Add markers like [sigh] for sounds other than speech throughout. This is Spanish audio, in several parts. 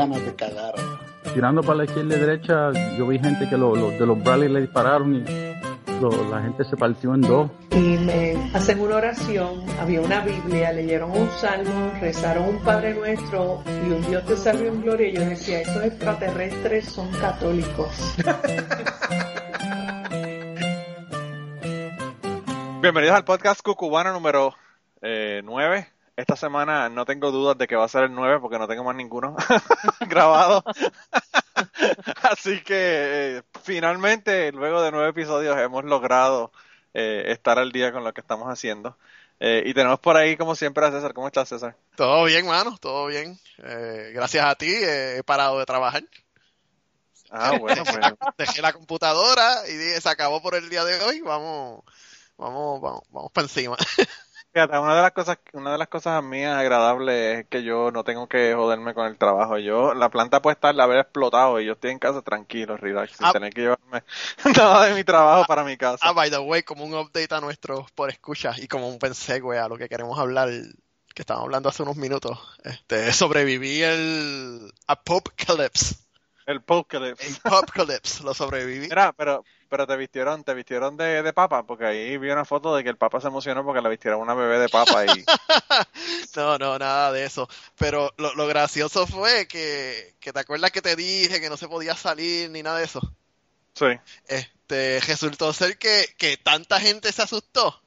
ganas de cagar. Tirando para la izquierda y derecha, yo vi gente que lo, lo- de los Bradley le dispararon y lo- la gente se partió en dos. y me hacen una oración, había una Biblia, leyeron un salmo, rezaron un Padre Nuestro y un Dios te salve en gloria. Y yo decía, estos extraterrestres son católicos. [laughs] Bienvenidos al podcast cucubano número 9. Esta semana no tengo dudas de que va a ser el 9 porque no tengo más ninguno [laughs] grabado. [laughs] Así que eh, finalmente, luego de nueve episodios, hemos logrado eh, estar al día con lo que estamos haciendo. Eh, y tenemos por ahí, como siempre, a César. ¿Cómo estás, César? Todo bien, mano, todo bien. Eh, gracias a ti he parado de trabajar. Ah, bueno, pues. [laughs] Dejé la computadora y dije, se acabó por el día de hoy, vamos, vamos, vamos, vamos para encima. Fíjate, una de las cosas, una de las cosas mías agradables es que yo no tengo que joderme con el trabajo. Yo, la planta puede estar la haber explotado y yo estoy en casa tranquilo, relax, sin Ah. tener que llevarme [laughs] nada de mi trabajo para mi casa. Ah, by the way, como un update a nuestros por escuchas y como un pensé, güey, a lo que queremos hablar, que estábamos hablando hace unos minutos. Este, [laughs] sobreviví el Apocalypse. El Apocalypse. El Apocalypse, lo sobreviví. Mira, pero, pero te vistieron, te vistieron de, de papa, porque ahí vi una foto de que el papa se emocionó porque le vistieron una bebé de papa y [laughs] No, no, nada de eso. Pero lo, lo gracioso fue que, que te acuerdas que te dije que no se podía salir ni nada de eso. sí. Este, resultó ser que, que tanta gente se asustó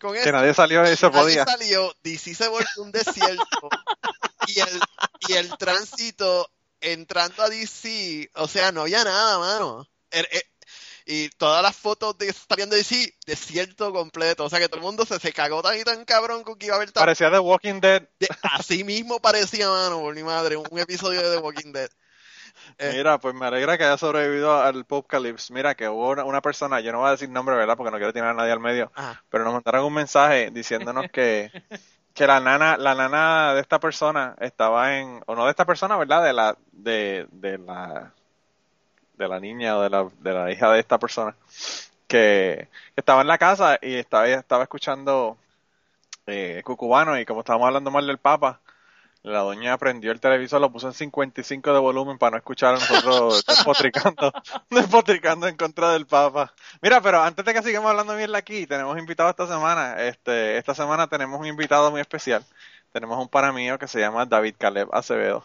con eso. Que nadie salió y se Nadie podía. salió, DC se volvió un desierto [laughs] y el, y el tránsito entrando a DC, o sea, no había nada, mano. Y todas las fotos de saliendo de DC, desierto completo. O sea que todo el mundo se, se cagó tan y tan cabrón con que iba a haber tan- Parecía The Walking Dead. de- así mismo parecía, mano, por mi madre, un episodio de The Walking Dead. Eh. Mira, pues me alegra que haya sobrevivido al Apocalypse. Mira, que hubo una, una persona, yo no voy a decir nombre, ¿verdad? Porque no quiero tener a nadie al medio. Ajá. pero nos mandaron un mensaje diciéndonos que, [laughs] que la nana, la nana de esta persona estaba en, o no de esta persona, ¿verdad? De la, de, de la, de la niña o de la, de la hija de esta persona, que, estaba en la casa y estaba, estaba escuchando eh, Cucubano y como estábamos hablando mal del Papa, la doña prendió el televisor, lo puso en 55 de volumen para no escuchar a nosotros [laughs] despotricando, despotricando en contra del Papa. Mira, pero antes de que sigamos hablando bien aquí, tenemos invitado esta semana. Este, esta semana tenemos un invitado muy especial. Tenemos un pana mío que se llama David Caleb Acevedo.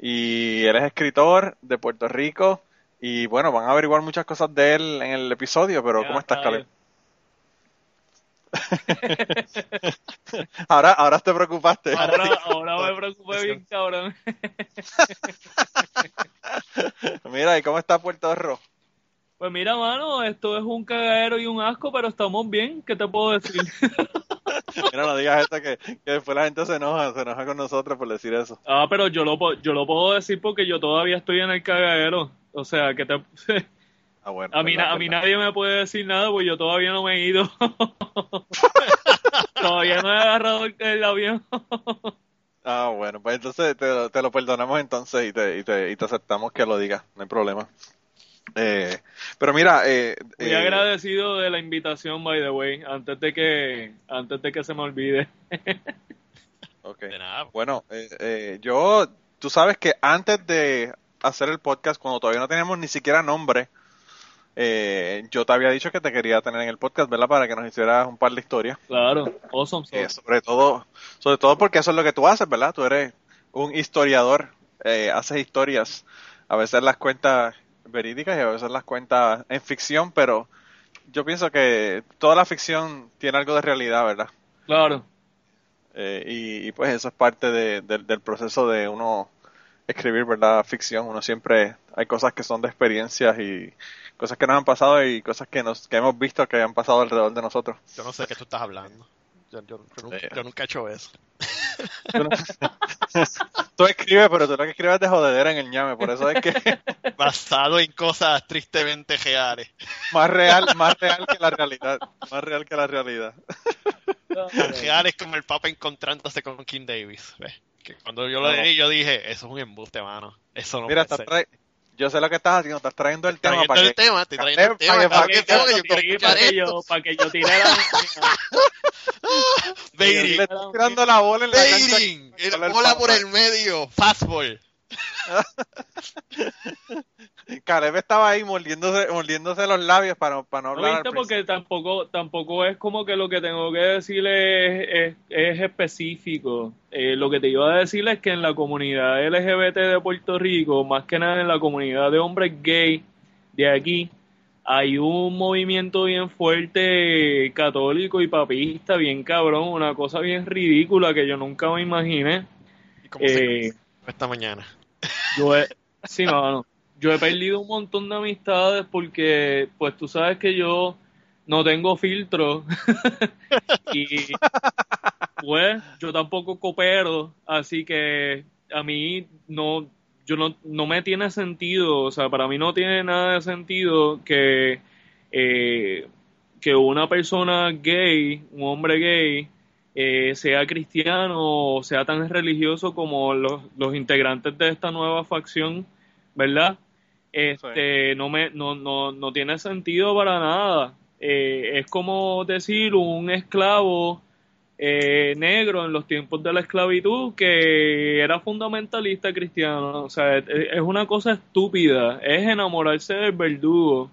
Y él es escritor de Puerto Rico. Y bueno, van a averiguar muchas cosas de él en el episodio, pero Ya, ¿cómo estás, está Caleb? [laughs] ahora, ahora te preocupaste. Ahora, ahora me preocupé bien, [laughs] cabrón. [laughs] Mira, ¿y cómo está Puerto Rico? Pues mira, mano, esto es un cagadero y un asco, pero estamos bien. ¿Qué te puedo decir? [laughs] Mira, no digas esto que, que después la gente se enoja, se enoja con nosotros por decir eso. Ah, pero yo lo, yo lo puedo decir porque yo todavía estoy en el cagadero. O sea, que te... Ah, bueno, [laughs] A mí, verdad, a mí nadie me puede decir nada porque yo todavía no me he ido. [laughs] todavía no he agarrado el, el avión. Ah, bueno, pues entonces te, lo- te lo perdonamos entonces y te, y, te, y te aceptamos que lo digas, no hay problema. Eh, pero mira, eh, Muy eh, agradecido de la invitación, by the way, antes de que, antes de que se me olvide. [laughs] ok. De nada. Bueno, eh, eh, yo, tú sabes que antes de hacer el podcast, cuando todavía no teníamos ni siquiera nombre, eh, yo te había dicho que te quería tener en el podcast, ¿verdad? Para que nos hicieras un par de historias. Claro, awesome. Eh, sobre todo, sobre todo porque eso es lo que tú haces, ¿verdad? Tú eres un historiador, eh, haces historias, a veces las cuentas verídicas y a veces las cuentas en ficción, pero yo pienso que toda la ficción tiene algo de realidad, ¿verdad? Claro. Eh, y, y, pues eso es parte de- del- del proceso de uno escribir, ¿verdad? Ficción, uno siempre, hay cosas que son de experiencias y cosas que nos han pasado y cosas que nos que hemos visto que han pasado alrededor de nosotros. Yo no sé de qué tú estás hablando. Yo, yo- yo nunca, Sí. yo nunca he hecho eso. Tú, no- [laughs] tú escribes, pero tú lo que escribes es de jodedera en el ñame, por eso es que [laughs] Basado en cosas tristemente reales. más real, más real que la realidad, más real que la realidad. Reales como el Papa encontrándose con King Davis. ¿ves? Que cuando yo lo No. leí, yo dije, eso es un embuste, mano. Eso no Mira, puede están, ser. Yo sé lo que estás haciendo, estás trayendo el tema para el que... tema, trayendo el [laughs] Para tema. que- para que que- para, que, escuchar para que yo, para que yo tire la [laughs] [laughs] Baiting, Le tirando la bola en la cancha. baiting, bola por el medio, fastball. [laughs] Caleb estaba ahí mordiéndose, mordiéndose los labios para, para no ¿No hablar. principio. Porque tampoco, tampoco es como que lo que tengo que decir es, es, es específico. Eh, lo que te iba a decir es que en la comunidad LGBT de Puerto Rico, más que nada en la comunidad de hombres gay de aquí, hay un movimiento bien fuerte católico y papista, bien cabrón, una cosa bien ridícula que yo nunca me imaginé. ¿Y cómo Eh, esta mañana? Yo he, sí, mano. Yo he perdido un montón de amistades porque, pues tú sabes que yo no tengo filtro. [laughs] Y pues yo tampoco coopero, así que a mí no, yo no, no me tiene sentido, o sea, para mí no tiene nada de sentido que, eh, que una persona gay, un hombre gay, eh, sea cristiano o sea tan religioso como los, los integrantes de esta nueva facción, ¿verdad? Este, no me, no, no, no tiene sentido para nada. Eh, es como decir un esclavo eh, negro en los tiempos de la esclavitud que era fundamentalista cristiano. O sea, es, es una cosa estúpida. Es enamorarse del verdugo.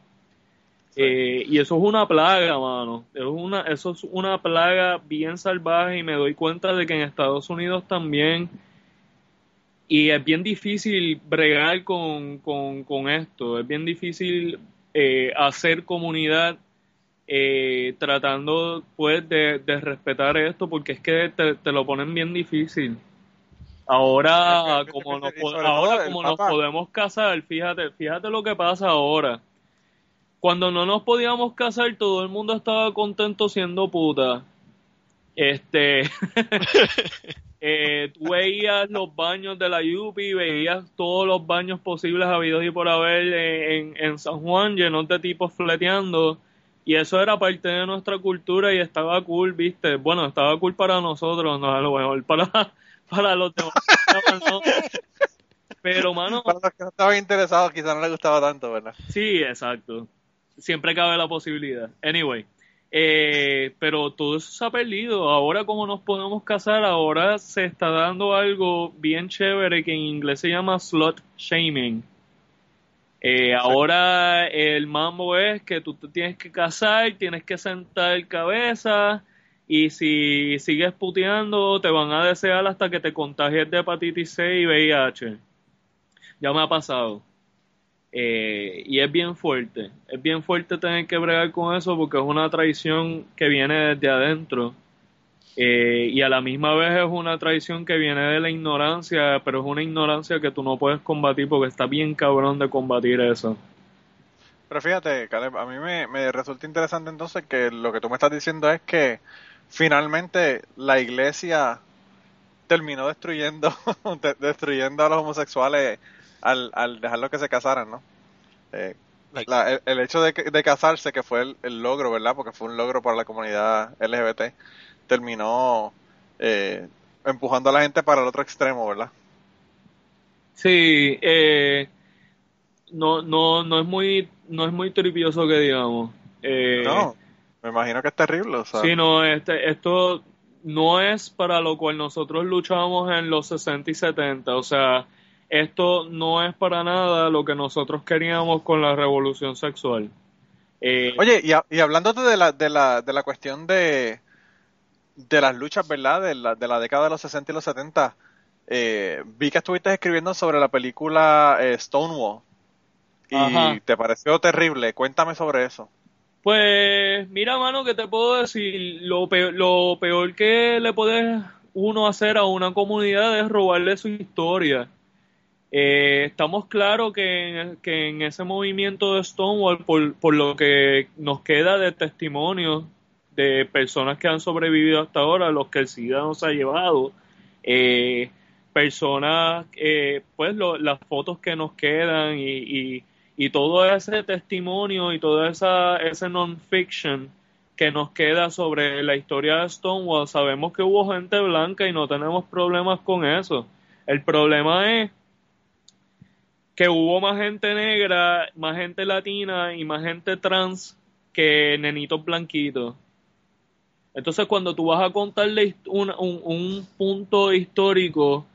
Eh, y eso es una plaga, mano. Es una, eso es una plaga bien salvaje y me doy cuenta de que en Estados Unidos también. Y es bien difícil bregar con, con, con esto. Es bien difícil eh, hacer comunidad eh, tratando pues de, de respetar esto porque es que te, te lo ponen bien difícil. Ahora, como, nos, ahora como nos podemos casar, fíjate, fíjate lo que pasa ahora. Cuando no nos podíamos casar, todo el mundo estaba contento siendo puta. Este, [laughs] eh, tú veías los baños de la Yupi, veías todos los baños posibles habidos y por haber en, en San Juan llenos de tipos fleteando. Y eso era parte de nuestra cultura y estaba cool, viste. Bueno, estaba cool para nosotros, no a lo mejor para, [laughs] para los demás. no. Pero, mano, Para los que no estaban interesados, quizás no les gustaba tanto, ¿verdad? Sí, exacto. Siempre cabe la posibilidad. Anyway, eh, pero todo eso se ha perdido. Ahora, como nos podemos casar, ahora se está dando algo bien chévere que en inglés se llama slot shaming. Eh, ahora el mambo es que tú te tienes que casar, tienes que sentar cabeza y si sigues puteando te van a desear hasta que te contagies de hepatitis C y VIH. Ya me ha pasado. Eh, y es bien fuerte, es bien fuerte tener que bregar con eso porque es una traición que viene desde adentro eh, y a la misma vez es una traición que viene de la ignorancia, pero es una ignorancia que tú no puedes combatir porque está bien cabrón de combatir eso. Pero fíjate, Caleb, a mí me, resulta interesante entonces que lo que tú me estás diciendo es que finalmente la iglesia terminó destruyendo [laughs] de- destruyendo a los homosexuales al, al dejarlos que se casaran, ¿no? Eh, Like- la- el, el hecho de, de casarse, que fue el, el logro, ¿verdad? Porque fue un logro para la comunidad LGBT, terminó eh, empujando a la gente para el otro extremo, ¿verdad? Sí, eh, no, no, no es muy, no es muy tripioso que digamos. Eh, No, me imagino que es terrible, o sea, Sí, no, este, esto no es para lo cual nosotros luchamos en los 60 y 70. O sea, esto no es para nada lo que nosotros queríamos con la revolución sexual. Eh, Oye, y, y hablándote de la, de la, de la cuestión de, de las luchas, ¿verdad? De la, de la década de los 60 y los 70, eh, vi que estuviste escribiendo sobre la película eh, Stonewall y Ajá. te pareció terrible. Cuéntame sobre eso. Pues mira, mano, ¿qué te puedo decir? Lo peor, lo peor que le puede uno hacer a una comunidad es robarle su historia. Eh, estamos claros que, que en ese movimiento de Stonewall, por, lo que nos queda de testimonios de personas que han sobrevivido hasta ahora, los que el SIDA nos ha llevado, eh, personas, eh, pues las fotos que nos quedan y todo ese testimonio y toda esa ese non-fiction que nos queda sobre la historia de Stonewall, sabemos que hubo gente blanca y no tenemos problemas con eso. El problema es que hubo más gente negra, más gente latina y más gente trans que nenitos blanquitos. Entonces, cuando tú vas a contarle un, un, un punto histórico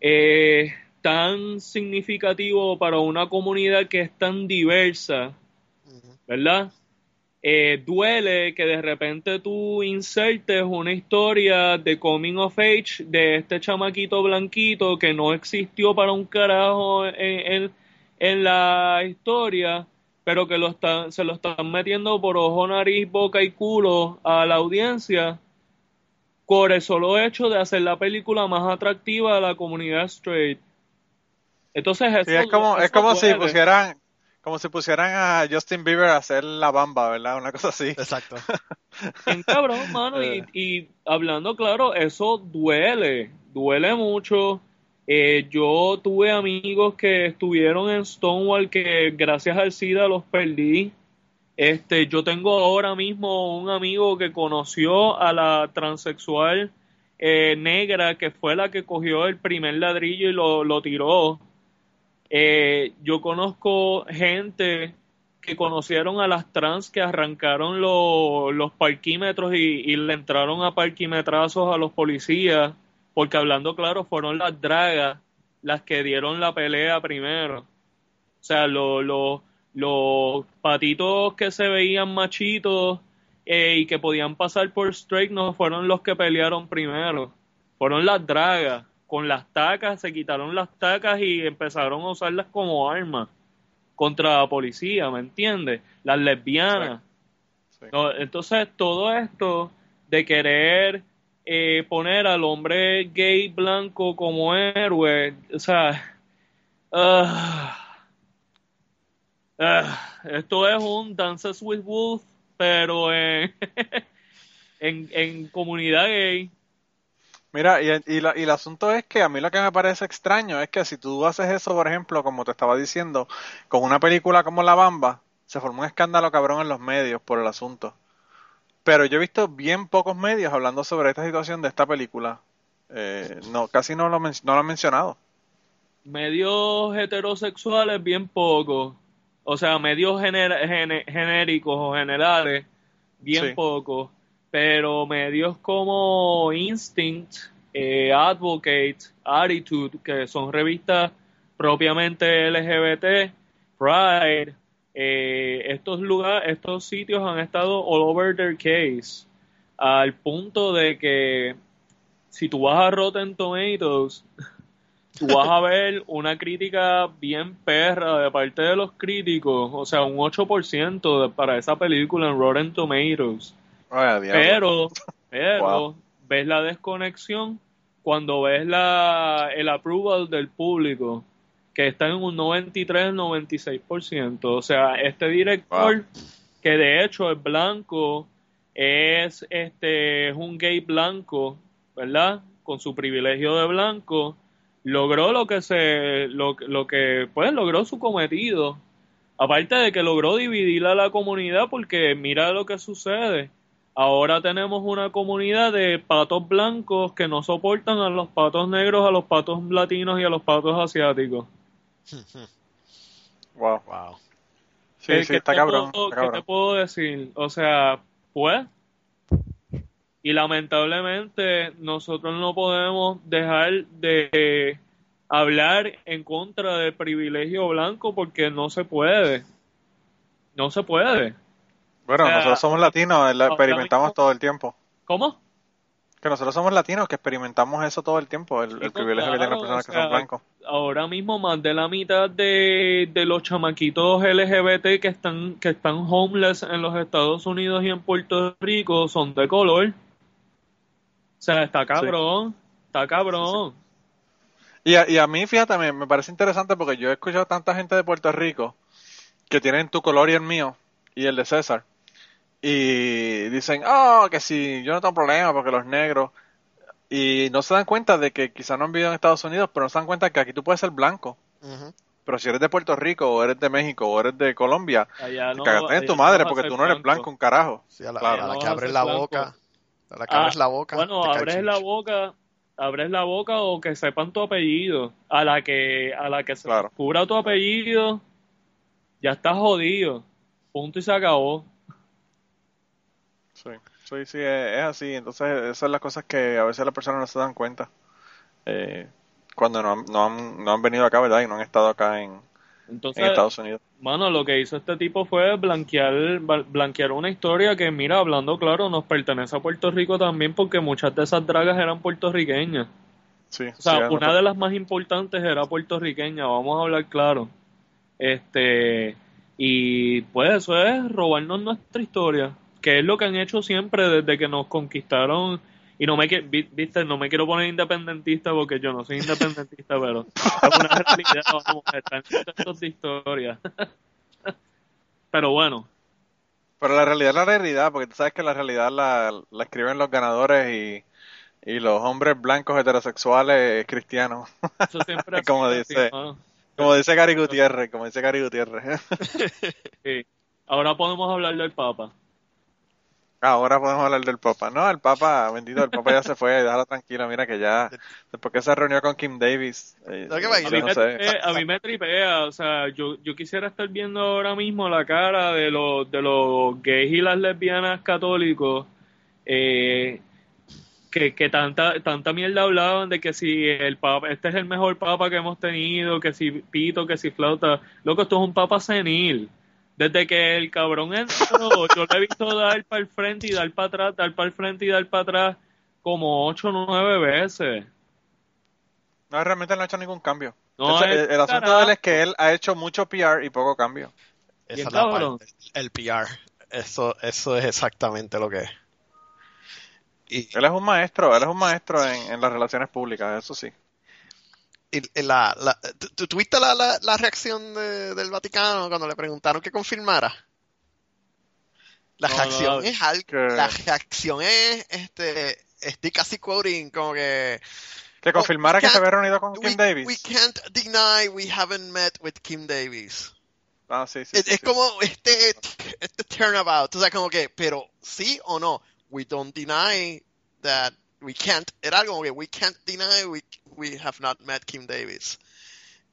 eh, tan significativo para una comunidad que es tan diversa, ¿verdad? Eh, duele que de repente tú insertes una historia de coming of age de este chamaquito blanquito que no existió para un carajo en, en, la historia, pero que lo están, se lo están metiendo por ojo, nariz, boca y culo a la audiencia por el solo hecho de hacer la película más atractiva a la comunidad straight. Entonces es como, es como si pusieran como si pusieran a Justin Bieber a hacer la bamba, ¿verdad? Una cosa así. Exacto. [laughs] En cabrón, mano. Y, y, hablando claro, eso duele. Duele mucho. Eh, yo tuve amigos que estuvieron en Stonewall que gracias al SIDA los perdí. Este, yo tengo ahora mismo un amigo que conoció a la transexual eh, negra que fue la que cogió el primer ladrillo y lo, lo tiró eh, yo conozco gente que conocieron a las trans que arrancaron los parquímetros y, le entraron a parquímetrazos a los policías, porque hablando claro, fueron las dragas las que dieron la pelea primero. O sea, los patitos que se veían machitos eh, y que podían pasar por straight no fueron los que pelearon primero, fueron las dragas con las tacas, se quitaron las tacas y empezaron a usarlas como armas contra la policía, ¿me entiendes? Las lesbianas. entonces, todo esto de querer eh, poner al hombre gay blanco como héroe, o sea, ah, ah, esto es un Dances with Wolf, pero en, [laughs] en, en comunidad gay. Mira, y, y, y, el asunto es que a mí lo que me parece extraño es que si tú haces eso, por ejemplo, como te estaba diciendo, con una película como La Bamba, se formó un escándalo cabrón en los medios por el asunto. Pero yo he visto bien pocos medios hablando sobre esta situación de esta película. Eh, no, casi no lo, no lo han mencionado. Medios heterosexuales, bien pocos. O sea, medios genéricos o generales, bien pocos pero medios como Instinct, eh, Advocate, Attitude, que son revistas propiamente LGBT, Pride, eh, estos lugares, estos sitios han estado all over their case, al punto de que si tú vas a Rotten Tomatoes, tú vas a [laughs] ver una crítica bien perra de parte de los críticos, o sea, un 8% para esa película en Rotten Tomatoes pero, pero ves la desconexión cuando ves la, el approval del público, que está en un 93-96%. O sea, este director, que de hecho es blanco, es, este, es un gay blanco, ¿verdad? Con su privilegio de blanco, logró lo que se, lo, lo que, pues, logró su cometido. Aparte de que logró dividir a la comunidad porque mira lo que sucede Ahora tenemos una comunidad de patos blancos que no soportan a los patos negros, a los patos latinos y a los patos asiáticos. [laughs] wow. Wow. Sí, sí, está cabrón, ¿Qué te puedo decir? O sea, pues. Y lamentablemente nosotros no podemos dejar de hablar en contra del privilegio blanco porque no se puede. No se puede. Bueno, nosotros somos latinos, experimentamos todo el tiempo. ¿Cómo? Que nosotros somos latinos, que experimentamos eso todo el tiempo, el, pues, privilegio que tienen las personas que son blancos. Ahora mismo más de la mitad de, los chamaquitos LGBT que están, que están homeless en los Estados Unidos y en Puerto Rico son de color. O sea, está cabrón, está cabrón. y, a, y a mí, fíjate, me, me parece interesante porque yo he escuchado tanta gente de Puerto Rico que tienen tu color y el mío, y el de César y dicen, oh, que si yo no tengo problema porque los negros, y no se dan cuenta de que quizás no han vivido en Estados Unidos, pero no se dan cuenta que aquí tú puedes ser blanco. Pero si eres de Puerto Rico, o eres de México, o eres de Colombia, no, cagaste en tu madre porque tú no eres blanco, un carajo. a la, que abres la boca, a la que abres la boca. Bueno, abres la boca abres la boca o que sepan tu apellido. A la que, a la que se Claro. descubra tu apellido, ya estás jodido. Punto y se acabó. Sí, sí, sí, es, así. Entonces, esas son las cosas que a veces las personas no se dan cuenta. Eh, cuando no han, no, han, no han venido acá, ¿verdad? Y no han estado acá en, Entonces, en Estados Unidos. Mano, lo que hizo este tipo fue blanquear, blanquear una historia que, mira, hablando claro, nos pertenece a Puerto Rico también porque muchas de esas dragas eran puertorriqueñas. Sí, O sea, sí, una de las más importantes era puertorriqueña, vamos a hablar claro. Este, y pues eso es robarnos nuestra historia, que es lo que han hecho siempre desde que nos conquistaron. Y no me, viste, no me quiero poner independentista porque yo no soy independentista, [laughs] pero es una realidad, vamos, están de historia. [laughs] Pero bueno, Pero la realidad es la realidad, porque tú sabes que la realidad la, la escriben los ganadores y, y los hombres blancos heterosexuales cristianos. eso siempre [laughs] Como dice. Como dice Gary Gutiérrez, como dice Gary Gutiérrez. Sí. Ahora podemos hablar del Papa. Ahora podemos hablar del Papa. No, el Papa, bendito, el Papa ya se fue, déjalo tranquilo, mira que ya, después que se reunió con Kim Davis, eh, Lo que va a A ir, mí, no me sé. tripea, a mí me tripea, o sea, yo, yo quisiera estar viendo ahora mismo la cara de los, de los gays y las lesbianas católicos eh, que, que tanta, tanta mierda hablaban de que si el papa, este es el mejor papa que hemos tenido, que si pito, que si flauta, loco, esto es un papa senil. Desde que el cabrón entró, yo lo he visto dar para el frente y dar para atrás, dar para el frente y dar para atrás como ocho o nueve veces. No, realmente no ha hecho ningún cambio. No, Ese- es el, el asunto carajo. de él es que él ha hecho mucho PR y poco cambio. Esa es la cabrón. parte, el PR. Eso, eso es exactamente lo que es. Y, Él es un maestro, él es un maestro en, en las relaciones públicas, eso sí. La, la, ¿tú, tuviste la, la, la reacción de- del Vaticano cuando le preguntaron que confirmara? La No, no, reacción no. es algo, Que- la reacción es, este, estoy casi quoting, como que Que confirmara we que se había reunido con we, Kim Davis. we can't deny we haven't met with Kim Davis. Ah, sí, sí, es, sí, es sí. como este, este turnabout, o sea, como que, pero sí o no, we don't deny that we can't, era algo como que we can't deny we, we have not met Kim Davis.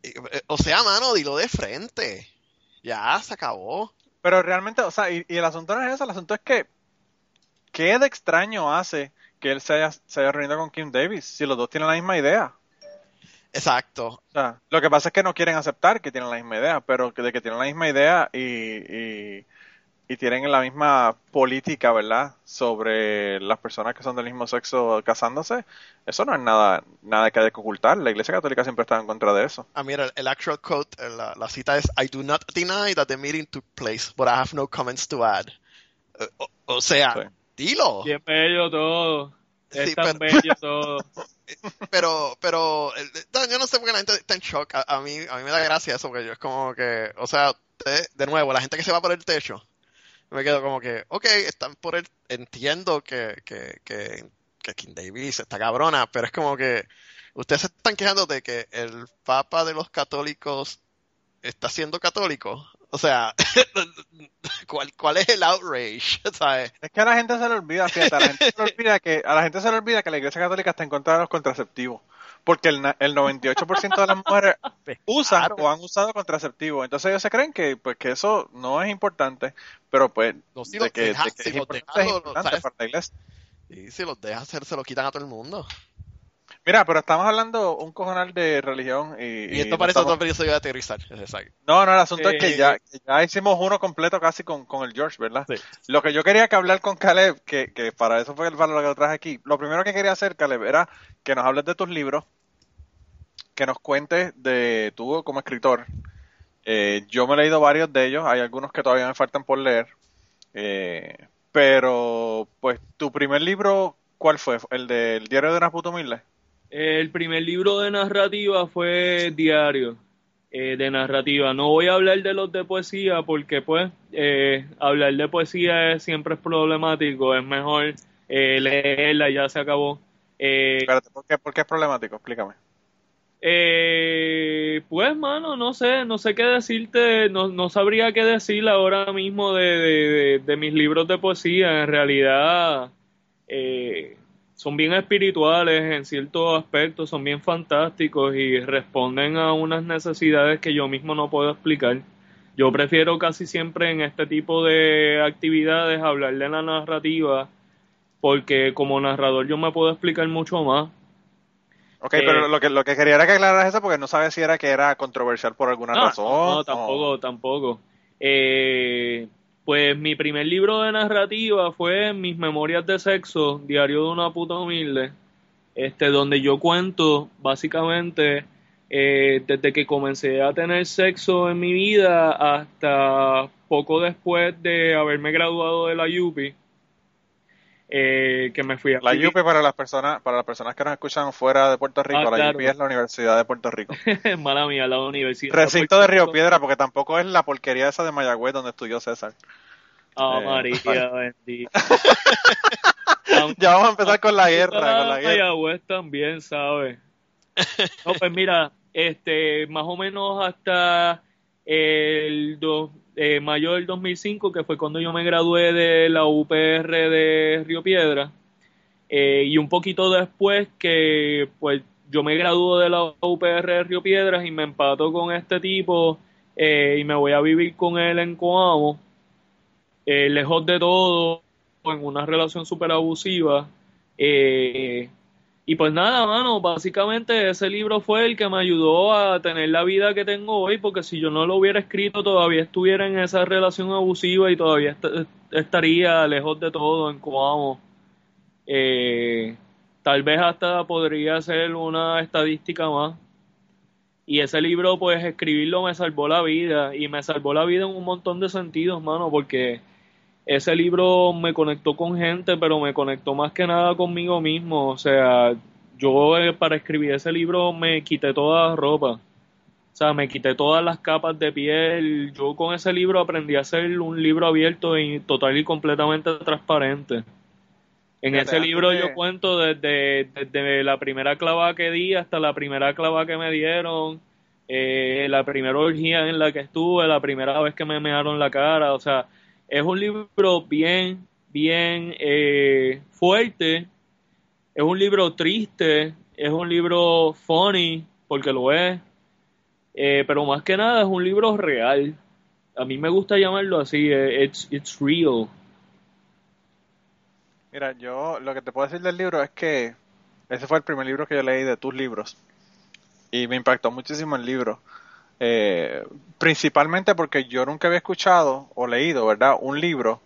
Eh, O sea, mano, dilo de frente. Ya, se acabó. Pero realmente, o sea, y, y el asunto no es eso, el asunto es que, ¿qué de extraño hace que él se haya, se haya reunido con Kim Davis si los dos tienen la misma idea? Exacto. O sea, lo que pasa es que no quieren aceptar que tienen la misma idea, pero que de que tienen la misma idea y, y, y tienen la misma política, ¿verdad? Sobre las personas que son del mismo sexo casándose, eso no es nada, nada que haya que ocultar. La Iglesia Católica siempre está en contra de eso. Ah, mira, el, el actual quote, eh, la, la cita es, I do not deny that the meeting took place, but I have no comments to add. Eh, o, o sea, Sí. dilo. Bien bello todo. Es Sí, tan pero- bello [laughs] todo. pero, pero, yo no sé por qué la gente está en shock. A, a mí, a mí me da gracia eso, porque yo es como que, o sea, usted- de nuevo, la gente que se va por el techo, me quedo como que, ok, están por el, entiendo que, que, que, que King Davis está cabrona, pero es como que ustedes se están quejando de que el Papa de los católicos está siendo católico. O sea, [laughs] ¿cuál, cuál es el outrage? [laughs] Es que a la gente se le olvida, a la gente se le olvida que, a la gente se le olvida que la Iglesia Católica está en contra de los contraceptivos. Porque el, na- el 98% de las mujeres [laughs] usan Claro. o han usado contraceptivos. Entonces ellos se creen que, pues, que eso no es importante, pero pues, No, si de los que, deja- de que si es los importante, deja, es lo- importante para la Iglesia. Y si los deja hacer, se lo quitan a todo el mundo. Mira, pero estamos hablando un cojonal de religión y... Y esto parece estamos- otro episodio de aterrizar. Exacto. No, no, el asunto es que Eh, ya, que ya hicimos uno completo casi con, con el George, ¿verdad? Sí. Lo que yo quería que hablar con Caleb, que, que para eso fue el valor que lo traje aquí, lo primero que quería hacer, Caleb, era que nos hables de tus libros, que nos cuentes de tú como escritor. Eh, yo me he leído varios de ellos, hay algunos que todavía me faltan por leer, eh, pero pues tu primer libro, ¿cuál fue? ¿El del diario de una puta humilde? El primer libro de narrativa fue Diario eh, de narrativa. No voy a hablar de los de poesía porque pues eh, hablar de poesía es- siempre es problemático. Es mejor eh, leerla, ya se acabó. Eh, Espérate, ¿por qué, por qué es problemático? Explícame. Eh, pues, mano, no sé, no sé qué decirte, no, no sabría qué decir ahora mismo de, de, de- de mis libros de poesía. En realidad, eh, son bien espirituales en ciertos aspectos, son bien fantásticos y responden a unas necesidades que yo mismo no puedo explicar. Yo prefiero casi siempre en este tipo de actividades hablar de la narrativa porque como narrador yo me puedo explicar mucho más. Ok, pero Eh, lo que, lo que quería era que aclararas eso porque no sabía si era que era controversial por alguna No, razón. no, o- tampoco, tampoco. Eh, pues mi primer libro de narrativa fue Mis Memorias de Sexo, Diario de una puta humilde, este, donde yo cuento básicamente eh, desde que comencé a tener sexo en mi vida hasta poco después de haberme graduado de la UPI, eh, que me fui a La vivir- UPI para las personas para las personas que nos escuchan fuera de Puerto Rico, Ah, la claro. UPI es la Universidad de Puerto Rico. [laughs] mala mía, la universidad. Recinto de Río. Piedra, porque tampoco es la porquería esa de Mayagüez donde estudió César. Eh, María, bendita. [laughs] Ya vamos a empezar con la guerra, con la guerra. Mayagüez también, ¿sabes? [laughs] No, pues mira, este, más o menos hasta el do- eh, mayo del 2005, que fue cuando yo me gradué de la UPR de Río Piedra, eh, y un poquito después que pues yo me graduó de la UPR de Río Piedras y me empato con este tipo eh, y me voy a vivir con él en Coamo, eh, lejos de todo, en una relación súper abusiva. eh, y pues nada, mano, básicamente ese libro fue el que me ayudó a tener la vida que tengo hoy, porque si yo no lo hubiera escrito, todavía estuviera en esa relación abusiva y todavía est- estaría lejos de todo en Coamo. Eh, tal vez hasta podría ser una estadística más. Y ese libro, pues escribirlo me salvó la vida y me salvó la vida en un montón de sentidos, mano, porque ese libro me conectó con gente, pero me conectó más que nada conmigo mismo. O sea, yo eh, para escribir ese libro me quité toda la ropa. O sea, me quité todas las capas de piel. Yo con ese libro aprendí a hacer un libro abierto y total y completamente transparente. En Fíjate, ese libro yo cuento desde, desde la primera clavada que di hasta la primera clavada que me dieron, eh, la primera orgía en la que estuve, la primera vez que me mearon la cara. O sea, es un libro bien, bien eh, fuerte. Es un libro triste. Es un libro funny, porque lo es. Eh, pero más que nada es un libro real. A mí me gusta llamarlo así. eh, It's, it's real. Mira, yo lo que te puedo decir del libro es que ese fue el primer libro que yo leí de tus libros y me impactó muchísimo el libro. Eh, principalmente porque yo nunca había escuchado o leído, ¿verdad? Un libro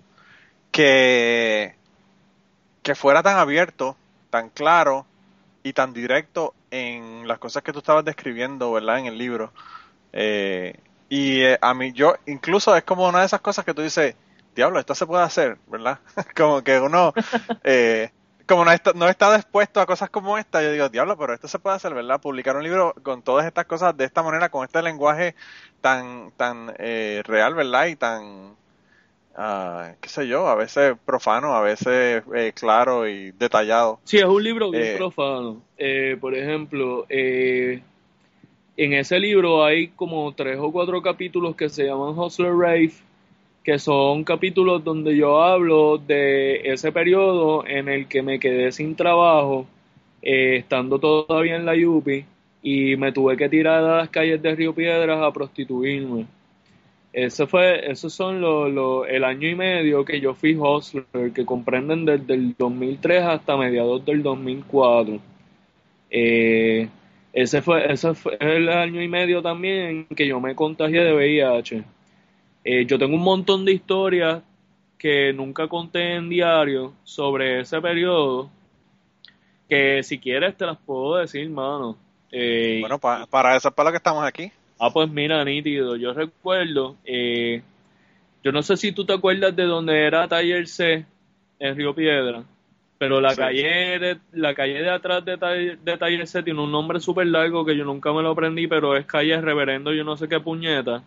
que, que fuera tan abierto, tan claro y tan directo en las cosas que tú estabas describiendo, ¿verdad? En el libro. Eh, y eh, a mí, yo, incluso es como una de esas cosas que tú dices, diablo, esto se puede hacer, ¿verdad? [laughs] como que uno, eh, como no está, no está dispuesto a cosas como esta, yo digo, diablo, pero esto se puede hacer, ¿verdad? Publicar un libro con todas estas cosas de esta manera, con este lenguaje tan, tan eh, real, ¿verdad? Y tan, ah, qué sé yo, a veces profano, a veces eh, claro y detallado. Sí, es un libro bien Eh, profano. Eh, por ejemplo, eh, en ese libro hay como tres o cuatro capítulos que se llaman Hustler Rave, que son capítulos donde yo hablo de ese periodo en el que me quedé sin trabajo, eh, estando todavía en la UPI, y me tuve que tirar a las calles de Río Piedras a prostituirme. Ese fue, esos son los, los- el año y medio que yo fui hustler, que comprenden desde el 2003 hasta mediados del 2004. Eh, ese fue, ese fue el año y medio también que yo me contagié de VIH. Eh, yo tengo un montón de historias que nunca conté en diario sobre ese periodo, que si quieres te las puedo decir, mano. Eh, Bueno, pa- para eso es para lo que estamos aquí. Ah, pues mira, nítido. Yo recuerdo, eh, yo no sé si tú te acuerdas de donde era Taller C en Río Piedra, pero la Sí. calle de, la calle de atrás de, Taller- de Taller C tiene un nombre súper largo que yo nunca me lo aprendí, pero es calle Reverendo, yo no sé qué puñeta.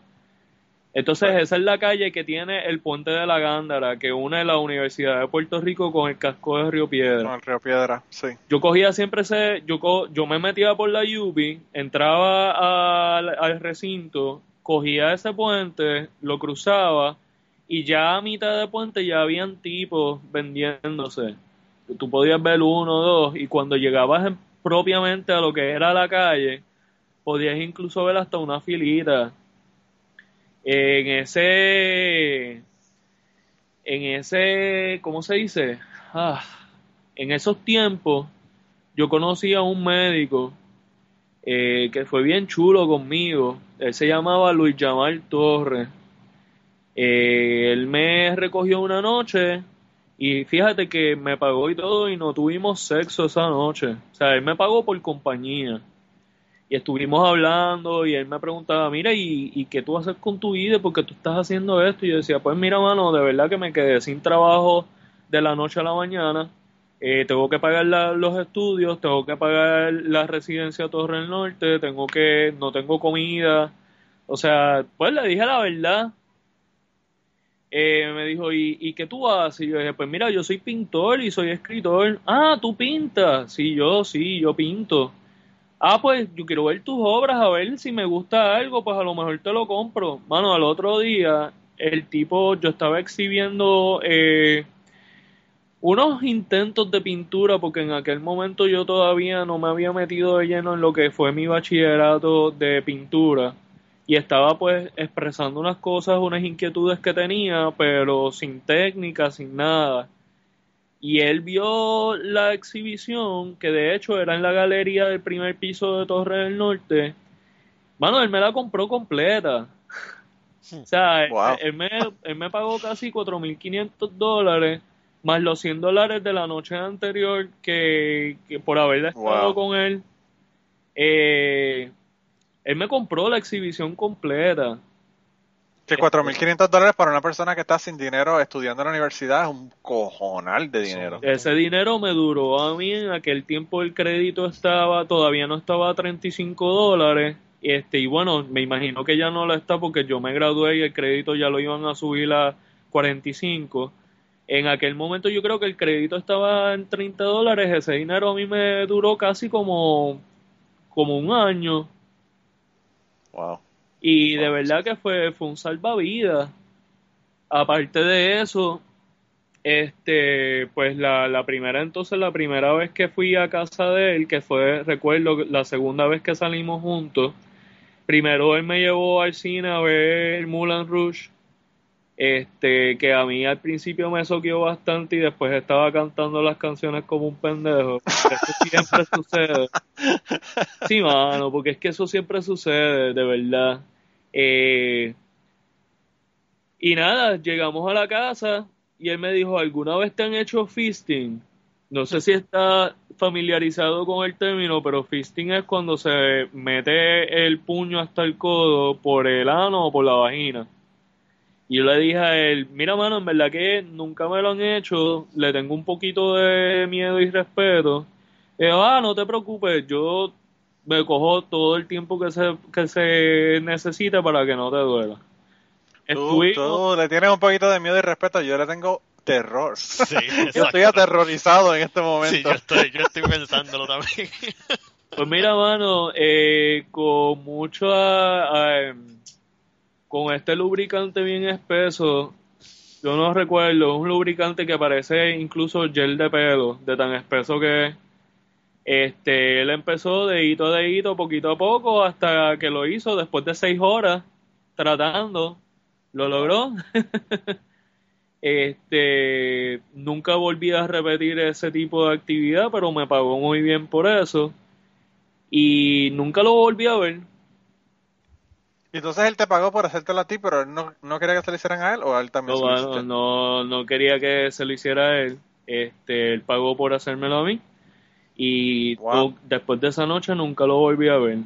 Entonces, esa es la calle que tiene el puente de la Gándara, que une la Universidad de Puerto Rico con el casco de Río Piedra Con el Río Piedra, sí. yo cogía siempre ese, yo, co- yo me metía por la UBI, entraba al, al recinto, cogía ese puente, lo cruzaba y ya a mitad de puente ya habían tipos vendiéndose. tú podías ver uno o dos, y cuando llegabas en- propiamente a lo que era la calle, podías incluso ver hasta una filita. En ese, en ese, ¿cómo se dice? Ah, en esos tiempos, yo conocí a un médico eh, que fue bien chulo conmigo. Él se llamaba Luis Yamal Torres. Eh, él me recogió una noche y fíjate que me pagó y todo y no tuvimos sexo esa noche. O sea, él me pagó por compañía. Y estuvimos hablando y él me preguntaba, mira, ¿y, qué tú haces con tu vida? ¿Por qué tú estás haciendo esto? Y yo decía, pues mira, mano, de verdad que me quedé sin trabajo de la noche a la mañana. Eh, tengo que pagar los estudios, tengo que pagar la residencia Torre del Norte, tengo que, no tengo comida. O sea, pues le dije la verdad. Eh, me dijo, ¿y, ¿y qué tú haces? Y yo dije, pues mira, yo soy pintor y soy escritor. Ah, tú pintas. Sí, yo, sí, yo pinto. Ah, pues yo quiero ver tus obras, a ver si me gusta algo, pues a lo mejor te lo compro. Mano, al otro día, el tipo, yo estaba exhibiendo eh, unos intentos de pintura, porque en aquel momento yo todavía no me había metido de lleno en lo que fue mi bachillerato de pintura. Y estaba pues expresando unas cosas, unas inquietudes que tenía, pero sin técnica, sin nada. Y él vio la exhibición, que de hecho era en la galería del primer piso de Torre del Norte. Mano, él me la compró completa. O sea, él- Wow. él, me, él me pagó casi 4.500 dólares, más los 100 dólares de la noche anterior que, que por haber estado Wow. con él. Eh, él me compró la exhibición completa. Que 4.500 dólares para una persona que está sin dinero estudiando en la universidad es un cojonal de dinero. Ese dinero me duró a mí en aquel tiempo el crédito estaba, todavía no estaba a 35 dólares. Este, y bueno, me imagino que ya no lo está porque yo me gradué y el crédito ya lo iban a subir a 45. En aquel momento yo creo que el crédito estaba en 30 dólares. Ese dinero a mí me duró casi como, como un año. Wow. Y de verdad que fue, fue un salvavidas. Aparte de eso, este, pues la, la primera, entonces la primera vez que fui a casa de él, que fue, recuerdo, la segunda vez que salimos juntos, primero él me llevó al cine a ver Mulan Rouge, este, que a mí al principio me soqueó bastante y después estaba cantando las canciones como un pendejo. Eso siempre [laughs] sucede. Sí, mano, porque es que eso siempre sucede, de verdad. Eh, y nada, llegamos a la casa y él me dijo, ¿alguna vez te han hecho fisting? No sé si está familiarizado con el término, pero fisting es cuando se mete el puño hasta el codo por el ano o por la vagina. Y yo le dije a él, mira mano, en verdad que nunca me lo han hecho, le tengo un poquito de miedo y respeto. Yo, ah, no te preocupes, yo me cojo todo el tiempo que se, que se necesite para que no te duela. Tú, le tienes un poquito de miedo y respeto, yo le tengo terror. Sí, [laughs] Yo estoy aterrorizado en este Sí, momento. yo estoy, yo estoy pensándolo también. [laughs] Pues mira, mano, eh, con mucho, em, con este lubricante bien espeso, yo no recuerdo, un lubricante que parece incluso gel de pelo, de tan espeso que es. Este, él empezó de hito a dedito, poquito a poco, hasta que lo hizo después de seis horas tratando. Lo logró. [laughs] este, nunca volví a repetir ese tipo de actividad, pero me pagó muy bien por eso. Y nunca lo volví a ver. Y entonces él te pagó por hacértelo a ti, pero él no, no quería que se lo hicieran a él o a él también No, se lo bueno, no, no quería que se lo hiciera a él. Este, él pagó por hacérmelo a mí. Y Wow. después de esa noche nunca lo volví a ver.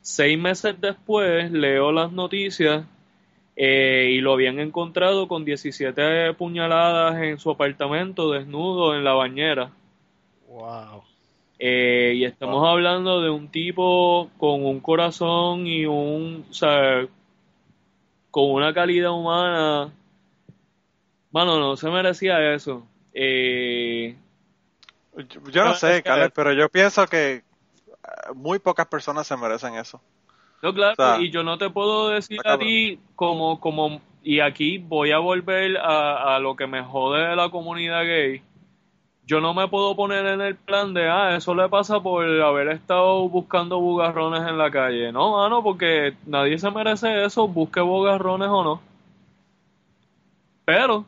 Seis meses después leo las noticias eh, y lo habían encontrado con 17 puñaladas en su apartamento, desnudo en la bañera. Wow. Eh, y estamos hablando de un tipo con un corazón y un, o sea, con una calidad humana. Mano, no se merecía eso. Eh, Yo, yo no No, sé, es que- Caleb, pero yo pienso que eh, muy pocas personas se merecen eso. no, claro, O sea, y yo no te puedo decir a ti como, como, y aquí voy a volver a, a lo que me jode de la comunidad gay. yo no me puedo poner en el plan de, ah, eso le pasa por haber estado buscando bugarrones en la calle. No, mano, porque nadie se merece eso, busque bugarrones o no. Pero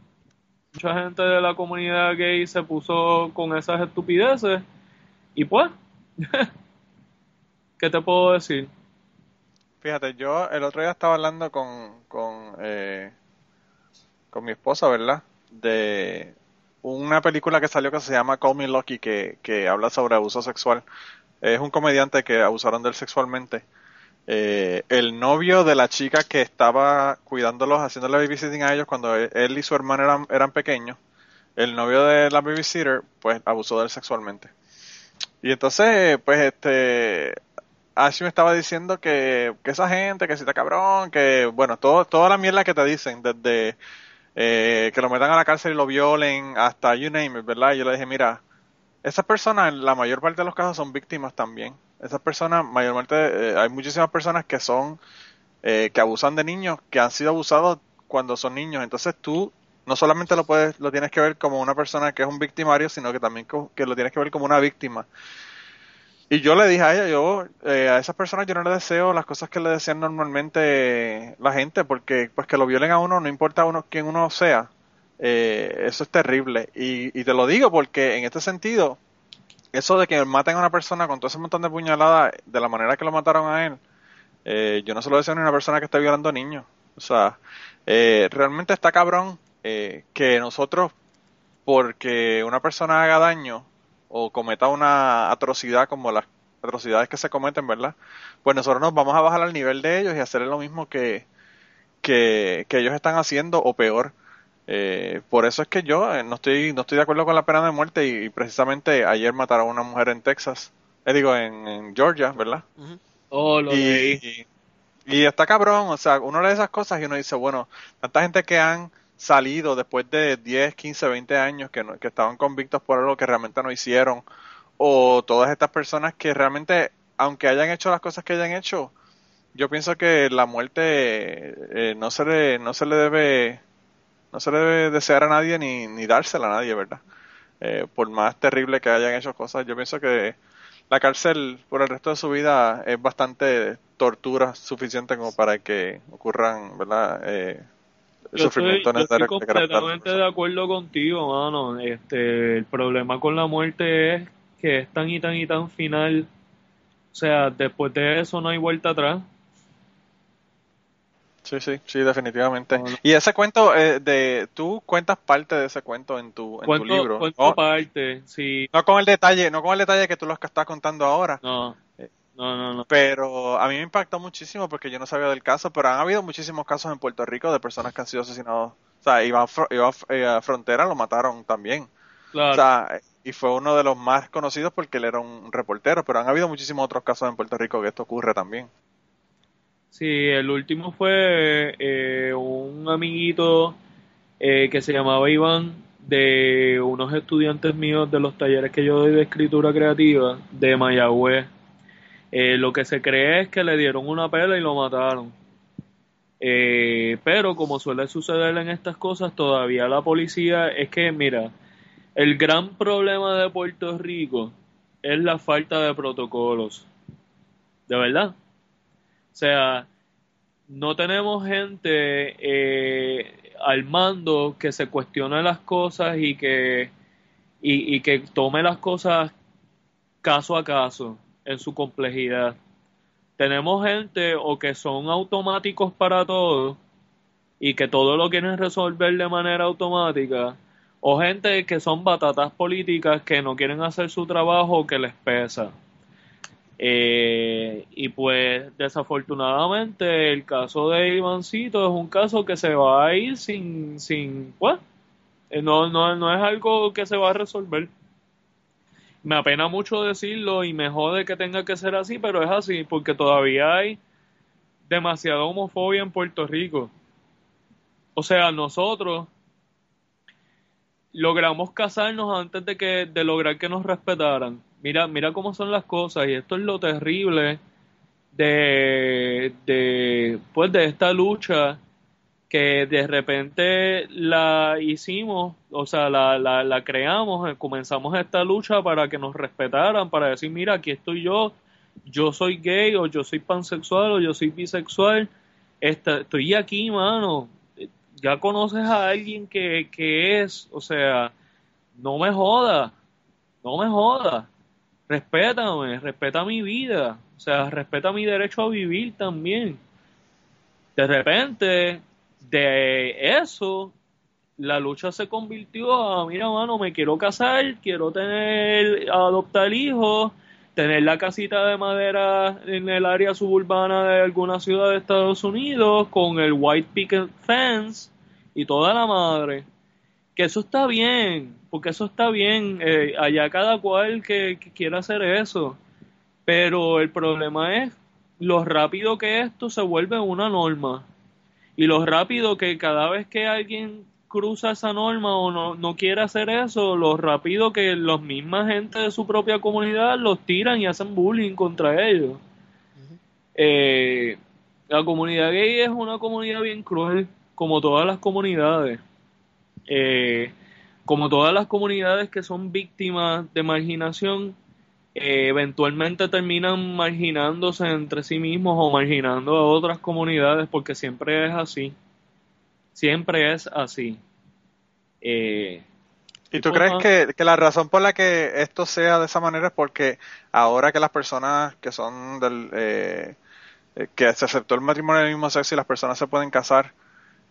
mucha gente de la comunidad gay se puso con esas estupideces y pues, [laughs] ¿qué te puedo decir? Fíjate, yo el otro día estaba hablando con, con, eh, con mi esposa, ¿verdad? De una película que salió que se llama Call Me Lucky, que, que habla sobre abuso sexual. Es un comediante que abusaron de él sexualmente. Eh, el novio de la chica que estaba cuidándolos, haciéndole babysitting a ellos cuando él y su hermano eran, eran pequeños, el novio de la babysitter, pues abusó de él sexualmente. Y entonces, pues, este, Ashley me estaba diciendo que, que esa gente, que si está cabrón, que, bueno, todo, toda la mierda que te dicen, desde eh, que lo metan a la cárcel y lo violen, hasta you name it, ¿verdad? Y yo le dije, mira, esas personas, en la mayor parte de los casos, son víctimas también. Esas personas, mayormente, eh, hay muchísimas personas que son, eh, que abusan de niños, que han sido abusados cuando son niños. Entonces tú no solamente lo puedes, lo tienes que ver como una persona que es un victimario, sino que también que lo tienes que ver como una víctima. Y yo le dije a ella, yo, eh, a esas personas yo no le deseo las cosas que le desean normalmente la gente, porque pues que lo violen a uno, no importa uno quién uno sea, eh, eso es terrible. Y te lo digo porque en este sentido, eso de que maten a una persona con todo ese montón de puñaladas de la manera que lo mataron a él, eh, yo no se lo deseo a una persona que esté violando niños. O sea, realmente está cabrón que nosotros, porque una persona haga daño, o cometa una atrocidad como las atrocidades que se cometen, ¿verdad? Pues nosotros nos vamos a bajar al nivel de ellos y hacerle lo mismo que, que, ellos están haciendo o peor. Eh, por eso es que yo eh, no estoy no estoy de acuerdo con la pena de muerte y, precisamente ayer mataron a una mujer en Texas, eh, digo en, Georgia, ¿verdad? Oh, lo y, y está cabrón, o sea, uno lee esas cosas y uno dice, bueno, tanta gente que han salido después de 10, 15, 20 años que, que estaban convictos por algo que realmente no hicieron, o todas estas personas que realmente, aunque hayan hecho las cosas que hayan hecho, yo pienso que la muerte eh, no se le no se le debe no se le debe desear a nadie ni, ni dársela a nadie, ¿verdad? Eh, por más terrible que hayan hecho cosas, yo pienso que la cárcel por el resto de su vida es bastante tortura suficiente como para que ocurran, ¿verdad? Eh, yo estoy, completamente de acuerdo contigo, mano. Este, el problema con la muerte es que es tan y tan y tan final. O sea, después de eso no hay vuelta atrás. Sí, sí, sí, definitivamente. Y ese cuento, eh, de tú cuentas parte de ese cuento en tu, en tu libro. Cuento parte, sí. No con el detalle, no con el detalle que tú lo estás contando ahora. No. No, no, no. Pero a mí me impactó muchísimo porque yo no sabía del caso, pero han habido muchísimos casos en Puerto Rico de personas que han sido asesinados. O sea, iban, eh, a frontera, lo mataron también. Claro. O sea, y fue uno de los más conocidos porque él era un reportero, pero han habido muchísimos otros casos en Puerto Rico que esto ocurre también. Sí, el último fue eh, un amiguito eh, que se llamaba Iván de unos estudiantes míos de los talleres que yo doy de escritura creativa de Mayagüez eh, lo que se cree es que le dieron una pela y lo mataron. Pero como suele suceder en estas cosas, todavía la policía es que, mira, el gran problema de Puerto Rico es la falta de protocolos. De verdad. O sea, no tenemos gente eh, al mando que se cuestione las cosas y que, y que tome las cosas caso a caso en su complejidad. Tenemos gente o que son automáticos para todo y que todo lo quieren resolver de manera automática, o gente que son batatas políticas que no quieren hacer su trabajo que les pesa. Eh, y pues desafortunadamente el caso de Ivancito es un caso que se va a ir sin, sin pues, eh, no, no, no es algo que se va a resolver me apena mucho decirlo y me jode que tenga que ser así, pero es así, porque todavía hay demasiada homofobia en Puerto Rico. O sea, nosotros logramos casarnos antes de que de lograr que nos respetaran. Mira, mira cómo son las cosas y esto es lo terrible de de pues de esta lucha que de repente la hicimos, o sea, la, la, la creamos, eh, comenzamos esta lucha para que nos respetaran, para decir, mira, aquí estoy yo, yo soy gay o yo soy pansexual o yo soy bisexual, esta, estoy aquí, mano, ya conoces a alguien que, que es, o sea, no me joda, no me joda, respétame, respeta mi vida, o sea, respeta mi derecho a vivir también. De repente, de eso, la lucha se convirtió a, mira, mano, me quiero casar, quiero tener, adoptar hijos, tener la casita de madera en el área suburbana de alguna ciudad de Estados Unidos con el white picket fence y toda la madre. Que eso está bien, porque eso está bien, eh, allá cada cual que, que quiera hacer eso. Pero el problema es lo rápido que esto se vuelve una norma y lo rápido que cada vez que alguien cruza esa norma o no, no quiere hacer eso, lo rápido que los misma gente de su propia comunidad los tiran y hacen bullying contra ellos. Eh, la comunidad gay es una comunidad bien cruel, como todas las comunidades. Eh, como todas las comunidades que son víctimas de marginación, eh, eventualmente terminan marginándose entre sí mismos o marginando a otras comunidades porque siempre es así. Siempre es así. Eh, ¿Y tú crees que, que, la razón por la que esto sea de esa manera es porque ahora que las personas que son del... Eh, que se aceptó el matrimonio del mismo sexo y las personas se pueden casar,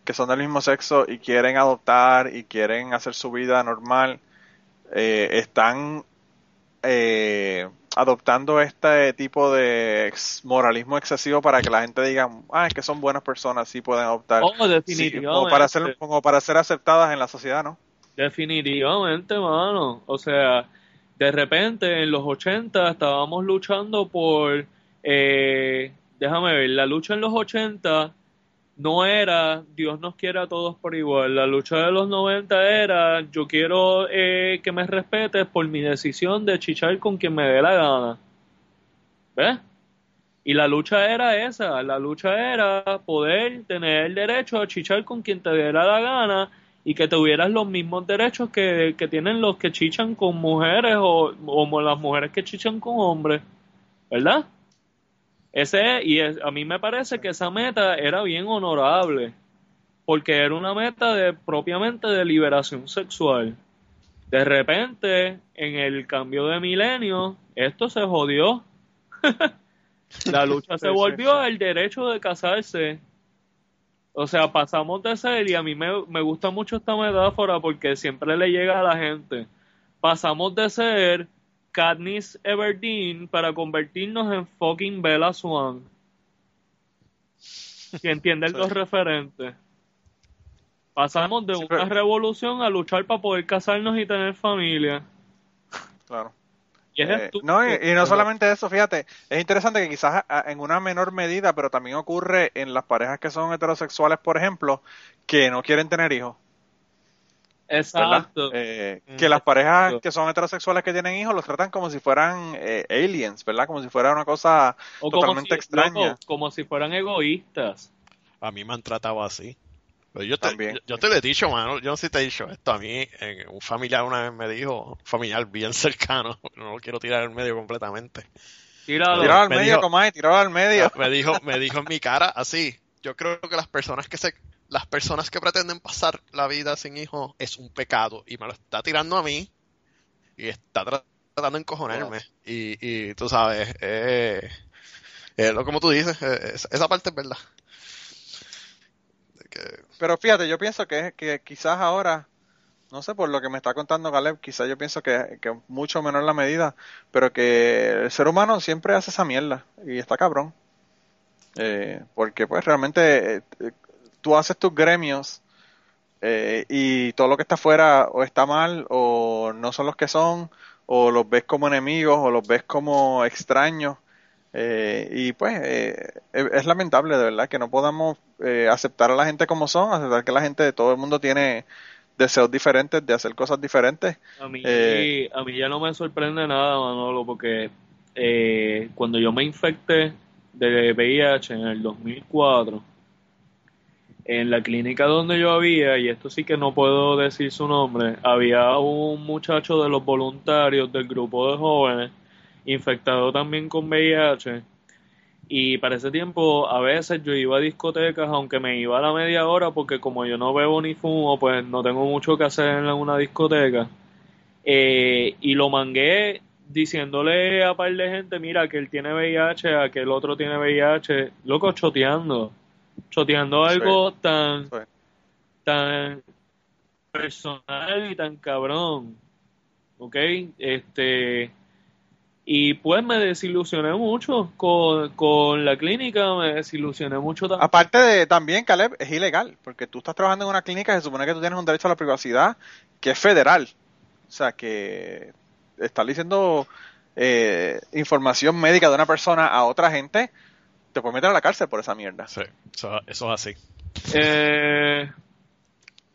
que son del mismo sexo y quieren adoptar y quieren hacer su vida normal, eh, están eh, adoptando este tipo de moralismo excesivo para que la gente diga, ah, es que son buenas personas, sí pueden adoptar. Oh, definitivamente. como, para ser, como para ser aceptadas en la sociedad, ¿no? Definitivamente, mano. O sea, de repente en los 80 estábamos luchando por, eh, déjame ver, la lucha en los 80 no era Dios nos quiere a todos por igual. La lucha de los 90 era yo quiero eh, que me respetes por mi decisión de chichar con quien me dé la gana. ¿Ves? Y la lucha era esa, la lucha era poder tener el derecho a chichar con quien te diera la gana y que tuvieras los mismos derechos que, que tienen los que chichan con mujeres o, o las mujeres que chichan con hombres. ¿Verdad? Ese, y a mí me parece que esa meta era bien honorable, porque era una meta de propiamente de liberación sexual. De repente, en el cambio de milenio, esto se jodió. [laughs] La lucha se volvió al derecho de casarse. O sea, pasamos de ser, y a mí me, me gusta mucho esta metáfora porque siempre le llega a la gente. Pasamos de ser Katniss Everdeen para convertirnos en fucking Bella Swan. Si entienden los [laughs] referentes. Pasamos de una revolución a luchar para poder casarnos y tener familia. Claro. Y, eh, no, y, no solamente eso, fíjate, es interesante que quizás en una menor medida, pero también ocurre en las parejas que son heterosexuales, por ejemplo, que no quieren tener hijos. Exacto. Eh, que las parejas que son heterosexuales que tienen hijos los tratan como si fueran eh, aliens, ¿verdad? Como si fuera una cosa totalmente extraña. como si fueran egoístas. A mí me han tratado así. yo, te, yo, te lo he dicho, mano. Yo no sé si te he dicho esto. A mí, un familiar una vez me dijo, un familiar bien [laughs] cercano, no lo quiero tirar al medio completamente. Tíralo, al medio, dijo, tirado al medio. Me dijo, me dijo en mi cara así. Yo creo que las personas que se las personas que pretenden pasar la vida sin hijos es un pecado y me lo está tirando a mí y está tratando de encojonarme. Y, y tú sabes, eh, eh, como tú dices, eh, esa parte es verdad. Pero fíjate, yo pienso que, que quizás ahora, no sé por lo que me está contando Caleb, quizás yo pienso que, que mucho menor la medida, pero que el ser humano siempre hace esa mierda y está cabrón. Eh, porque pues realmente tú haces tus gremios eh, y todo lo que está afuera o está mal o no son los que son o los ves como enemigos o los ves como extraños eh, y pues eh, es lamentable de verdad que no podamos aceptar a la gente como son, aceptar que la gente, todo el mundo tiene deseos diferentes de hacer cosas diferentes. A mí, a mí ya no me sorprende nada, Manolo, porque cuando yo me infecté de VIH en el 2004, en la clínica donde yo había, y esto sí que no puedo decir su nombre, había un muchacho de los voluntarios del grupo de jóvenes infectado también con VIH. Y para ese tiempo, a veces yo iba a discotecas, aunque me iba a la media hora, porque como yo no bebo ni fumo, pues no tengo mucho que hacer en una discoteca. Eh, y lo mangué diciéndole a par de gente, mira, que él tiene VIH, a que el otro tiene VIH, loco, choteando. Choteando algo tan, Sí. tan personal y tan cabrón. ¿Ok? Este. Y pues me desilusioné mucho con, con la clínica, me desilusioné mucho también. Aparte de también, Caleb, es ilegal, porque tú estás trabajando en una clínica, se supone que tú tienes un derecho a la privacidad que es federal. O sea, que estar diciendo eh, información médica de una persona a otra gente, te puede meter a la cárcel por esa mierda. Sí, eso, eso es así. Eh,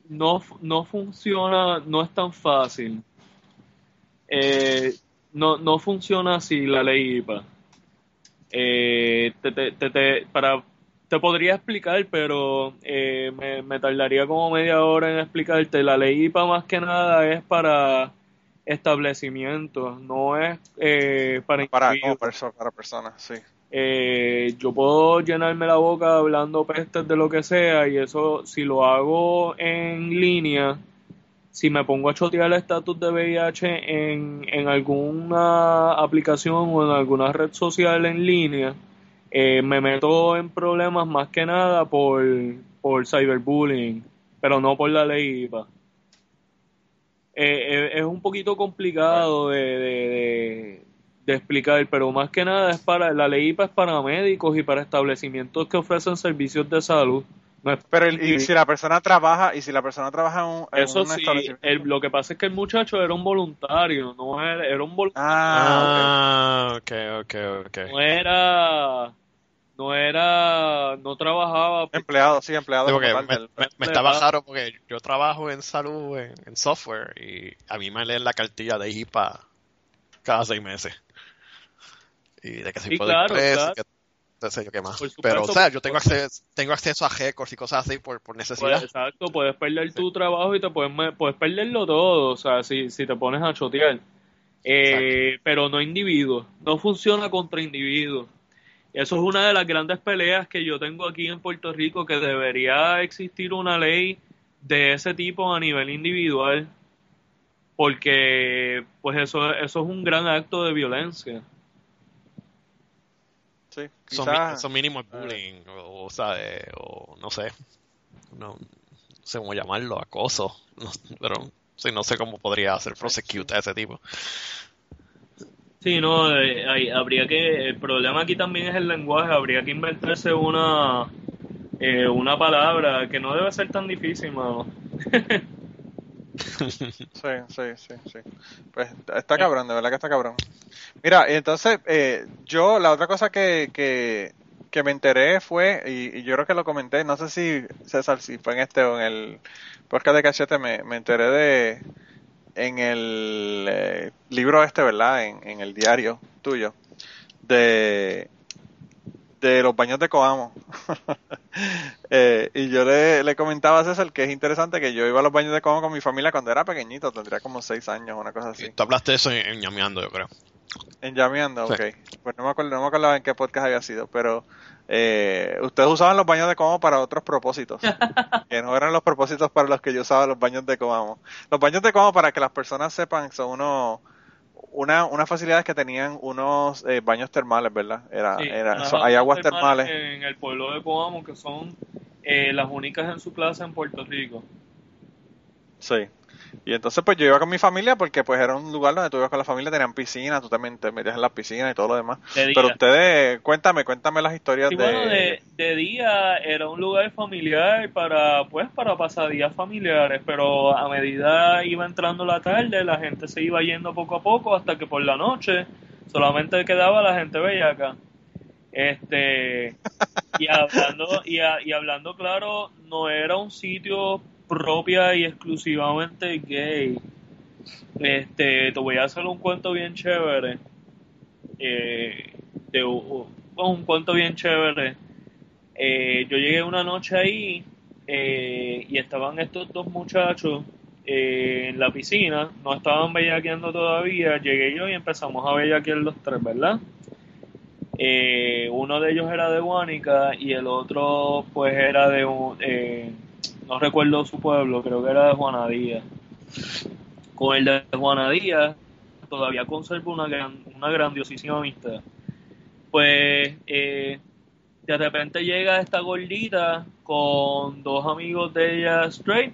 no, no funciona, no es tan fácil. Eh, no, no funciona así la ley IPA. Eh, te, te, te, te- para, te podría explicar, pero eh, me, me tardaría como media hora en explicarte. La ley IPA más que nada es para establecimientos, no es eh, para Para, individuos. como perso- para personas, sí. Eh, yo puedo llenarme la boca hablando pestes de lo que sea y eso si lo hago en línea, si me pongo a chotear el estatus de VIH en, en alguna aplicación o en alguna red social en línea, eh, me meto en problemas más que nada por, por cyberbullying, pero no por la ley IPA. Eh, eh, es un poquito complicado de- de explicar, pero más que nada es para la ley IPA es para médicos y para establecimientos que ofrecen servicios de salud. No es Pero el- y si la persona trabaja, y si la persona trabaja en un, en eso un sí, establecimiento- el- lo que pasa es que el muchacho era un voluntario, no era, era un voluntario, Ah, Ah, ok, ok, ok. no era, no era, no trabajaba. Empleado, sí, empleado. Me, me- me estaba raro porque yo trabajo en salud, en, en software, y a mí me leen la cartilla de IPA cada seis meses. Y de que si Sí, puedo claro, ir preso, claro. que no sé yo qué más. Supuesto, Pero, o sea, yo tengo acceso, tengo acceso a récords y cosas así por, por Pues, necesidad. exacto, puedes perder tu trabajo y te puedes, puedes perderlo todo, o sea, si, si te pones a chotear. Eh, pero no individuos, no funciona contra individuos. Eso es una de las grandes peleas que yo tengo aquí en Puerto Rico, que debería existir una ley de ese tipo a nivel individual, porque pues eso, eso es un gran acto de violencia. Sí, Eso, quizás- mi- eso mínimo es bullying, o, o sea, eh, o no sé, no, no sé cómo llamarlo, acoso, no- pero sí, no sé cómo podría hacer prosecute a ese tipo. Sí, no, eh, hay- habría que, el problema aquí también es el lenguaje, habría que inventarse una, eh, una palabra que no debe ser tan difícil, mano. [laughs] [laughs] Sí, sí, sí, sí. Pues está cabrón, de verdad que está cabrón. Mira, entonces, eh, yo, la otra cosa que, que, que me enteré fue, y, yo creo que lo comenté, no sé si, César, si fue en este o en el podcast de Cachete, me, me enteré de, en el eh, libro este, ¿verdad? En, en el diario tuyo, de, de los baños de Coamo. [laughs] Eh, y yo le, le comentaba a César que es interesante que yo iba a los baños de Coamo con mi familia cuando era pequeñito, tendría como seis años, una cosa así. Tú hablaste de eso en, en Ñameando, yo creo. En Llameando, Sí. ok. Pues no me, acuerdo, no me acordaba en qué podcast había sido, pero eh, ustedes usaban los baños de Coamo para otros propósitos, [laughs] que no eran los propósitos para los que yo usaba los baños de Coamo. Los baños de Coamo, para que las personas sepan, son unos, una, unas facilidades que tenían unos eh, baños termales, ¿verdad? Era, Sí, era, hay aguas termales termales. En el pueblo de Coamo, que son eh, las únicas en su clase en Puerto Rico. Sí. Y entonces pues yo iba con mi familia porque pues era un lugar donde tú ibas con la familia, tenían piscina, tú también te metías en las piscinas y todo lo demás. De. Pero ustedes, cuéntame, cuéntame las historias Sí, de... bueno, de, de día era un lugar familiar para, pues, para pasadías familiares, pero a medida iba entrando la tarde, la gente se iba yendo poco a poco hasta que por la noche solamente quedaba la gente bellaca. Este, y [laughs] hablando, y, a- y hablando claro, no era un sitio propia y exclusivamente gay. Este, te voy a hacer un cuento bien chévere. Eh, de un cuento bien chévere. Eh, yo llegué una noche ahí eh, y estaban estos dos muchachos en la piscina, no estaban bellaqueando todavía, llegué yo y empezamos a bellaquear los tres, ¿verdad? Uno de ellos era de Guánica y el otro pues era de un, no recuerdo su pueblo, creo que era de Juanadía. Con el de Juanadía todavía conservo una, gran, una grandiosísima amistad. Pues eh, de repente llega esta gordita con dos amigos de ella straight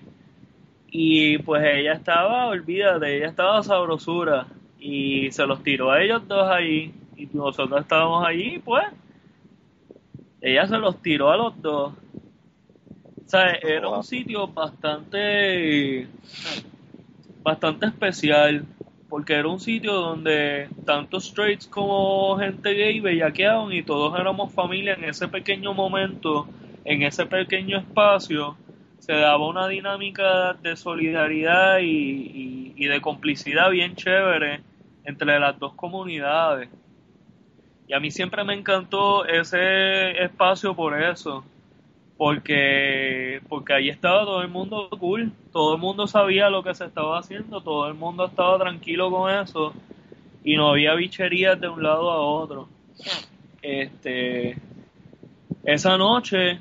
y pues ella estaba, olvídate, ella estaba sabrosura y se los tiró a ellos dos ahí y nosotros estábamos allí pues ella se los tiró a los dos. O sea, era un sitio bastante bastante especial porque era un sitio donde tanto straights como gente gay bellaqueaban y todos éramos familia en ese pequeño momento, en ese pequeño espacio, se daba una dinámica de solidaridad y, y, y de complicidad bien chévere entre las dos comunidades. Y a mí siempre me encantó ese espacio por eso, porque porque ahí estaba todo el mundo cool, todo el mundo sabía lo que se estaba haciendo, todo el mundo estaba tranquilo con eso y no había bicherías de un lado a otro. Este esa noche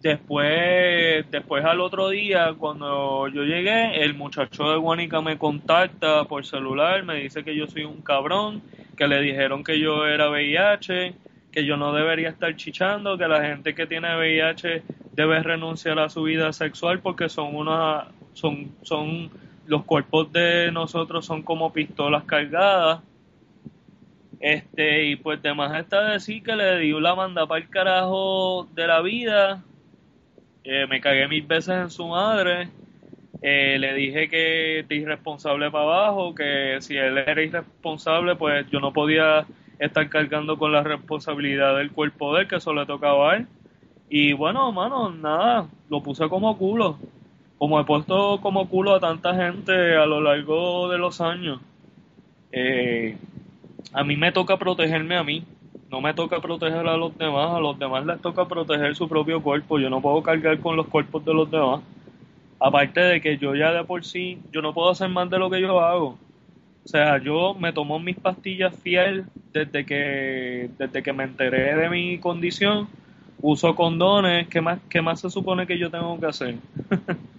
después después al otro día cuando yo llegué, el muchacho de Guanica me contacta por celular, me dice que yo soy un cabrón, que le dijeron que yo era VIH, que yo no debería estar chichando, que la gente que tiene VIH debe renunciar a su vida sexual porque son una son son los cuerpos de nosotros son como pistolas cargadas. Este, y pues demás está decir que le dio la manda para el carajo de la vida. Eh, me cagué mil veces en su madre. Eh, le dije que de irresponsable para abajo, que si él era irresponsable, pues yo no podía estar cargando con la responsabilidad del cuerpo de él, que eso le tocaba a él. Y bueno, mano, nada, lo puse como culo. Como he puesto como culo a tanta gente a lo largo de los años. Eh, a mí me toca protegerme a mí. No me toca proteger a los demás. A los demás les toca proteger su propio cuerpo. Yo no puedo cargar con los cuerpos de los demás. Aparte de que yo ya de por sí, yo no puedo hacer más de lo que yo hago. O sea, yo me tomo mis pastillas fiel desde que, desde que me enteré de mi condición. Uso condones. ¿Qué más, qué más se supone que yo tengo que hacer? [laughs]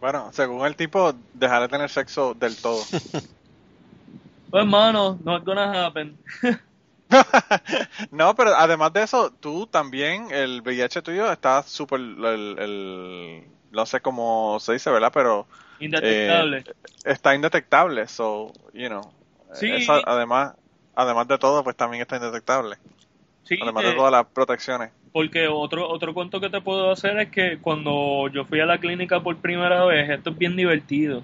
Bueno, según el tipo, dejar de tener sexo del todo. [laughs] Pues, hermano, not gonna happen. [laughs] no, pero además de eso, tú también, el VIH tuyo está súper, el, el, no sé cómo se dice, ¿verdad? Pero Indetectable. eh, está indetectable, so, you know. Sí. Además, además de todo, pues también está indetectable. sí, Además de eh, todas las protecciones. Porque otro, otro cuento que te puedo hacer es que cuando yo fui a la clínica por primera vez, esto es bien divertido.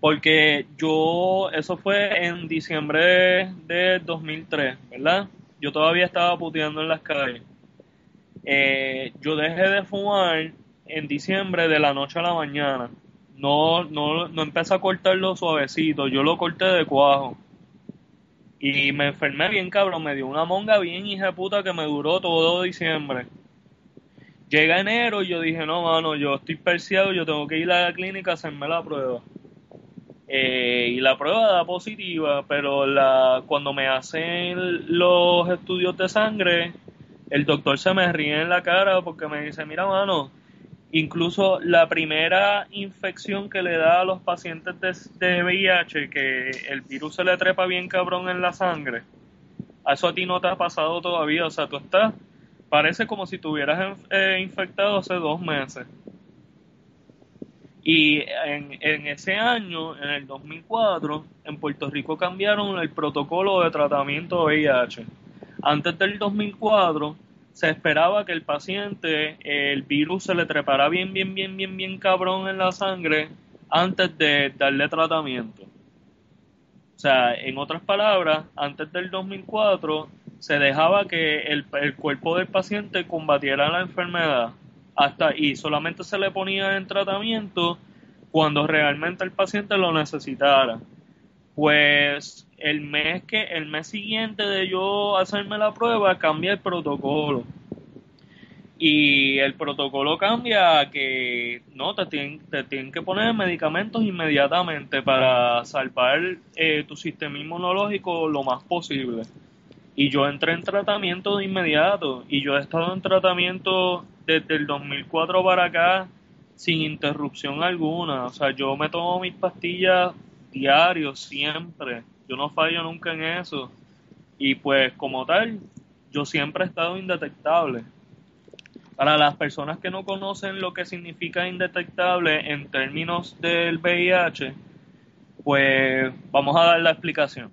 Porque yo, eso fue en diciembre de 2003, ¿verdad? Yo todavía estaba puteando en las calles. Eh, yo dejé de fumar en diciembre de la noche a la mañana. No, no, no empecé a cortarlo suavecito, yo lo corté de cuajo. Y me enfermé bien cabrón, me dio una monga bien hija puta que me duró todo diciembre. Llega enero y yo dije, no, mano, yo estoy perseado, yo tengo que ir a la clínica a hacerme la prueba. Eh, y la prueba da positiva, pero la, cuando me hacen los estudios de sangre, el doctor se me ríe en la cara porque me dice, mira, mano, incluso la primera infección que le da a los pacientes de, de VIH, que el virus se le trepa bien cabrón en la sangre, a eso a ti no te ha pasado todavía, o sea, tú estás, parece como si tuvieras eh, infectado hace dos meses. Y en, en ese año, en el 2004, en Puerto Rico cambiaron el protocolo de tratamiento de VIH. Antes del 2004 se esperaba que el paciente, el virus se le trepara bien, bien, bien, bien, bien cabrón en la sangre antes de darle tratamiento. O sea, en otras palabras, antes del 2004 se dejaba que el, el cuerpo del paciente combatiera la enfermedad hasta y solamente se le ponía en tratamiento cuando realmente el paciente lo necesitara. Pues el mes que el mes siguiente de yo hacerme la prueba cambia el protocolo Y el protocolo cambia que no te tienen, te tienen que poner medicamentos inmediatamente para salvar eh, tu sistema inmunológico lo más posible. Y yo entré en tratamiento de inmediato. Y yo he estado en tratamiento desde el 2004 para acá sin interrupción alguna. O sea, yo me tomo mis pastillas diarios, siempre. Yo no fallo nunca en eso. Y pues como tal, yo siempre he estado indetectable. Para las personas que no conocen lo que significa indetectable en términos del VIH, pues vamos a dar la explicación.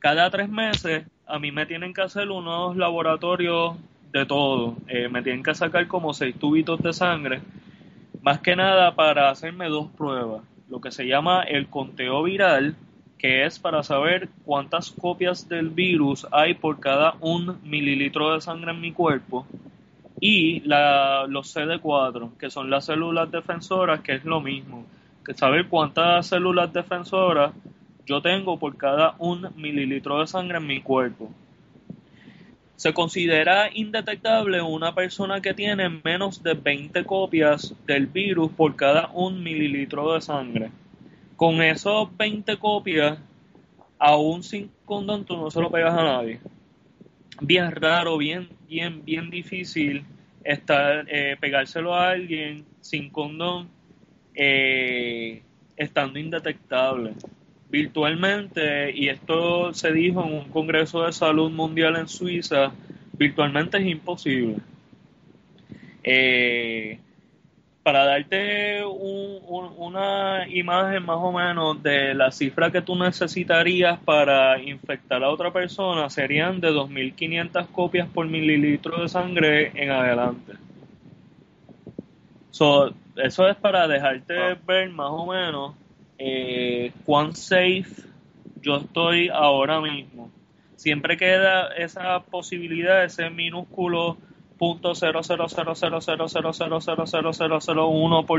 Cada tres meses a mí me tienen que hacer unos laboratorios de todo. Eh, me tienen que sacar como seis tubitos de sangre, más que nada para hacerme dos pruebas. Lo que se llama el conteo viral, que es para saber cuántas copias del virus hay por cada un mililitro de sangre en mi cuerpo y la, los CD4, que son las células defensoras, que es lo mismo, que saber cuántas células defensoras yo tengo por cada un mililitro de sangre en mi cuerpo. Se considera indetectable una persona que tiene menos de 20 copias del virus por cada un mililitro de sangre. Con esos 20 copias, aún sin condón, tú no se lo pegas a nadie bien raro, bien, bien, bien difícil estar, eh, pegárselo a alguien sin condón, eh, estando indetectable. Virtualmente, y esto se dijo en un Congreso de Salud Mundial en Suiza, virtualmente es imposible. Eh, para darte una imagen más o menos de la cifra que tú necesitarías para infectar a otra persona, serían de 2.500 copias por mililitro de sangre en adelante. eso es para dejarte ver más o menos eh, cuán safe yo estoy ahora mismo. Siempre queda esa posibilidad, ese minúsculo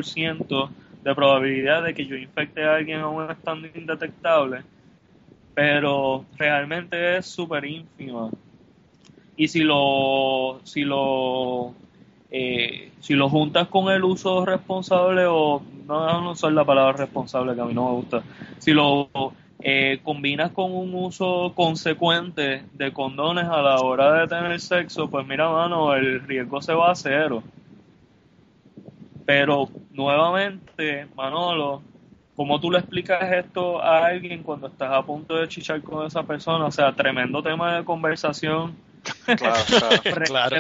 ciento de probabilidad de que yo infecte a alguien aún estando indetectable, pero realmente es súper ínfima. Y si lo, si lo, eh, si lo juntas con el uso responsable o no, no usar la palabra responsable que a mí no me gusta, si lo eh, combinas con un uso consecuente de condones a la hora de tener sexo, pues mira, mano, el riesgo se va a cero. Pero nuevamente, Manolo, ¿cómo tú le explicas esto a alguien cuando estás a punto de chichar con esa persona? O sea, tremendo tema de conversación. Claro, [laughs] claro.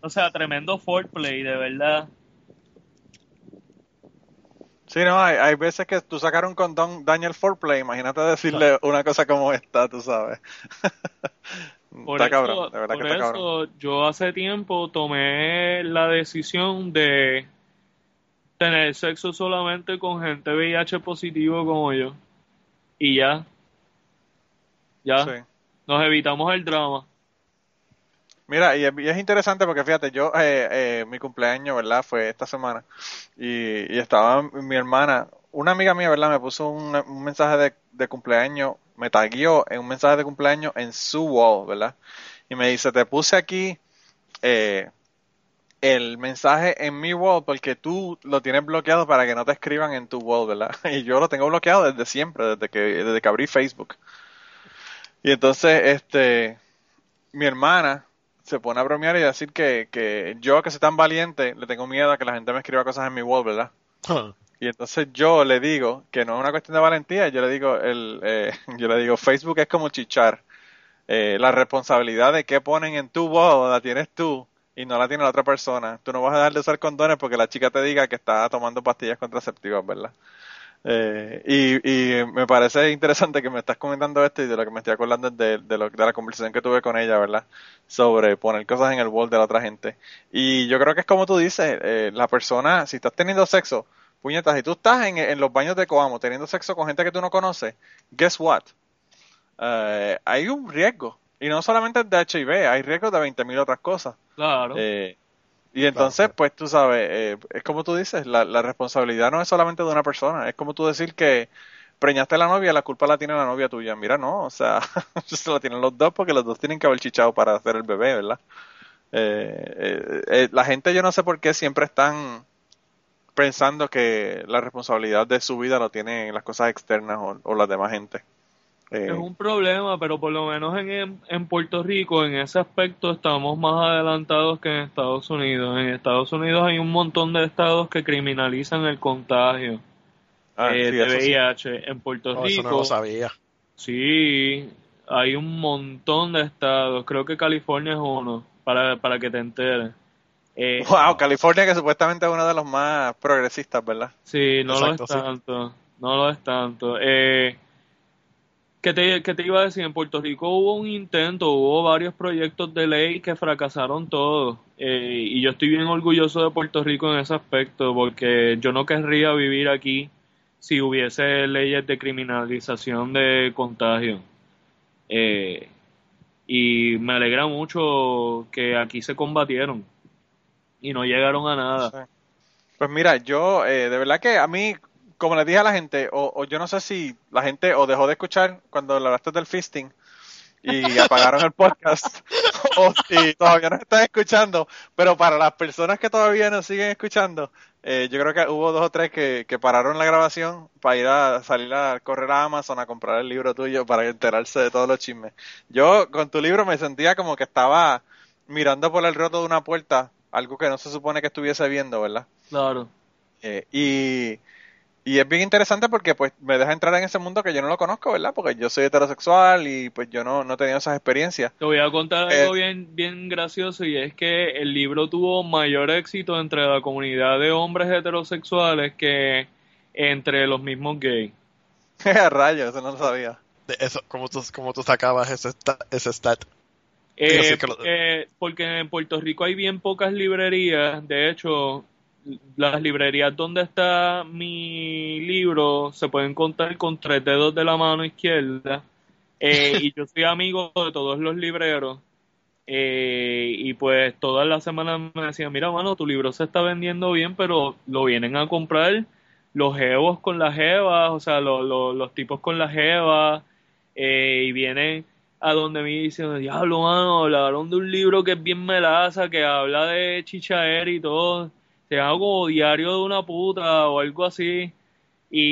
O sea, tremendo foreplay, de verdad. Sí, no, hay, hay veces que tú sacar un condón daña el foreplay. Imagínate decirle una cosa como esta, tú sabes. [laughs] Por está eso, de verdad que está eso yo hace tiempo tomé la decisión de tener sexo solamente con gente VIH positivo como yo. Y ya. Ya. Nos evitamos el drama. Mira, y es, interesante porque fíjate, yo, eh, eh, mi cumpleaños, ¿verdad? Fue esta semana. Y, estaba mi hermana, una amiga mía, ¿verdad? Me puso un, mensaje de, cumpleaños, me taguió en un mensaje de cumpleaños en su wall, ¿verdad? Y me dice, te puse aquí eh, el mensaje en mi wall porque tú lo tienes bloqueado para que no te escriban en tu wall, ¿verdad? [laughs] Y yo lo tengo bloqueado desde siempre, desde que, desde que abrí Facebook. Y entonces, este, mi hermana se pone a bromear y decir que, que yo, que soy tan valiente, le tengo miedo a que la gente me escriba cosas en mi wall, ¿verdad? Y entonces yo le digo que no es una cuestión de valentía, yo le digo, el, eh, [laughs] yo le digo, Facebook es como chichar. Eh, la responsabilidad de qué ponen en tu wall la tienes tú y no la tiene la otra persona. Tú no vas a dejar de usar condones porque la chica te diga que está tomando pastillas contraceptivas, ¿verdad? Eh, y, me parece interesante que me estás comentando esto y de lo que me estoy acordando de, de, lo, de la conversación que tuve con ella, ¿verdad? Sobre poner cosas en el wall de la otra gente. Y yo creo que es como tú dices, eh, la persona, si estás teniendo sexo, puñetas, si tú estás en, en, los baños de Coamo teniendo sexo con gente que tú no conoces, guess what? Eh, hay un riesgo. Y no solamente de HIV, hay riesgos de 20.000 otras cosas. Claro. Eh, y entonces, pues tú sabes, eh, es como tú dices, la, la, responsabilidad no es solamente de una persona, es como tú decir que preñaste a la novia, la culpa la tiene la novia tuya. Mira, no, o sea, [laughs] se la tienen los dos porque los dos tienen que haber chichado para hacer el bebé, ¿verdad? Eh, eh, eh, la gente yo no sé por qué siempre están pensando que la responsabilidad de su vida lo tienen las cosas externas o, o las demás gente. Eh, Es un problema, pero por lo menos en, en Puerto Rico, en ese aspecto, estamos más adelantados que en Estados Unidos. En Estados Unidos hay un montón de estados que criminalizan el contagio ah, eh, sí, de eso sí. VIH. En Puerto Oh, eso Rico, no lo sabía. sí, hay un montón de estados. Creo que California es uno, para, para que te enteres. Eh, Wow, California que supuestamente es uno de los más progresistas, ¿verdad? Sí, no Exacto, lo es sí. tanto. No lo es tanto. Eh, ¿qué, te, qué te iba a decir? En Puerto Rico hubo un intento, hubo varios proyectos de ley que fracasaron todos. Eh, y yo estoy bien orgulloso de Puerto Rico en ese aspecto, porque yo no querría vivir aquí si hubiese leyes de criminalización de contagio. Eh, y me alegra mucho que aquí se combatieron y no llegaron a nada. Pues mira, yo eh, de verdad que a mí, como les dije a la gente, o, o yo no sé si la gente o dejó de escuchar cuando hablaste del fisting y [laughs] apagaron el podcast, o si todavía nos están escuchando, pero para las personas que todavía nos siguen escuchando, eh, yo creo que hubo dos o tres que, que pararon la grabación para ir a salir a correr a Amazon a comprar el libro tuyo para enterarse de todos los chismes. Yo con tu libro me sentía como que estaba mirando por el roto de una puerta, algo que no se supone que estuviese viendo, ¿verdad? Claro. Eh, y, y es bien interesante porque pues me deja entrar en ese mundo que yo no lo conozco, ¿verdad? Porque yo soy heterosexual y pues yo no, no he tenido esas experiencias. Te voy a contar Eh, algo bien, bien gracioso y es que el libro tuvo mayor éxito entre la comunidad de hombres heterosexuales que entre los mismos gays. [laughs] Rayos, eso no lo sabía. De eso, como tú, como tú sacabas ese, ese stat. Eh, lo- porque, porque en Puerto Rico hay bien pocas librerías. De hecho, las librerías donde está mi libro se pueden contar con tres dedos de la mano izquierda. Eh, y yo soy amigo de todos los libreros. Eh, y pues todas las semanas me decían, mira, mano, tu libro se está vendiendo bien, pero lo vienen a comprar los jevos con las jevas, o sea, lo- lo- los tipos con las jevas, eh, y vienen a donde me dicen, diablo, mano, hablaron de un libro que es bien melaza, que habla de chichaer y todo, se llama como Diario de una puta o algo así, y,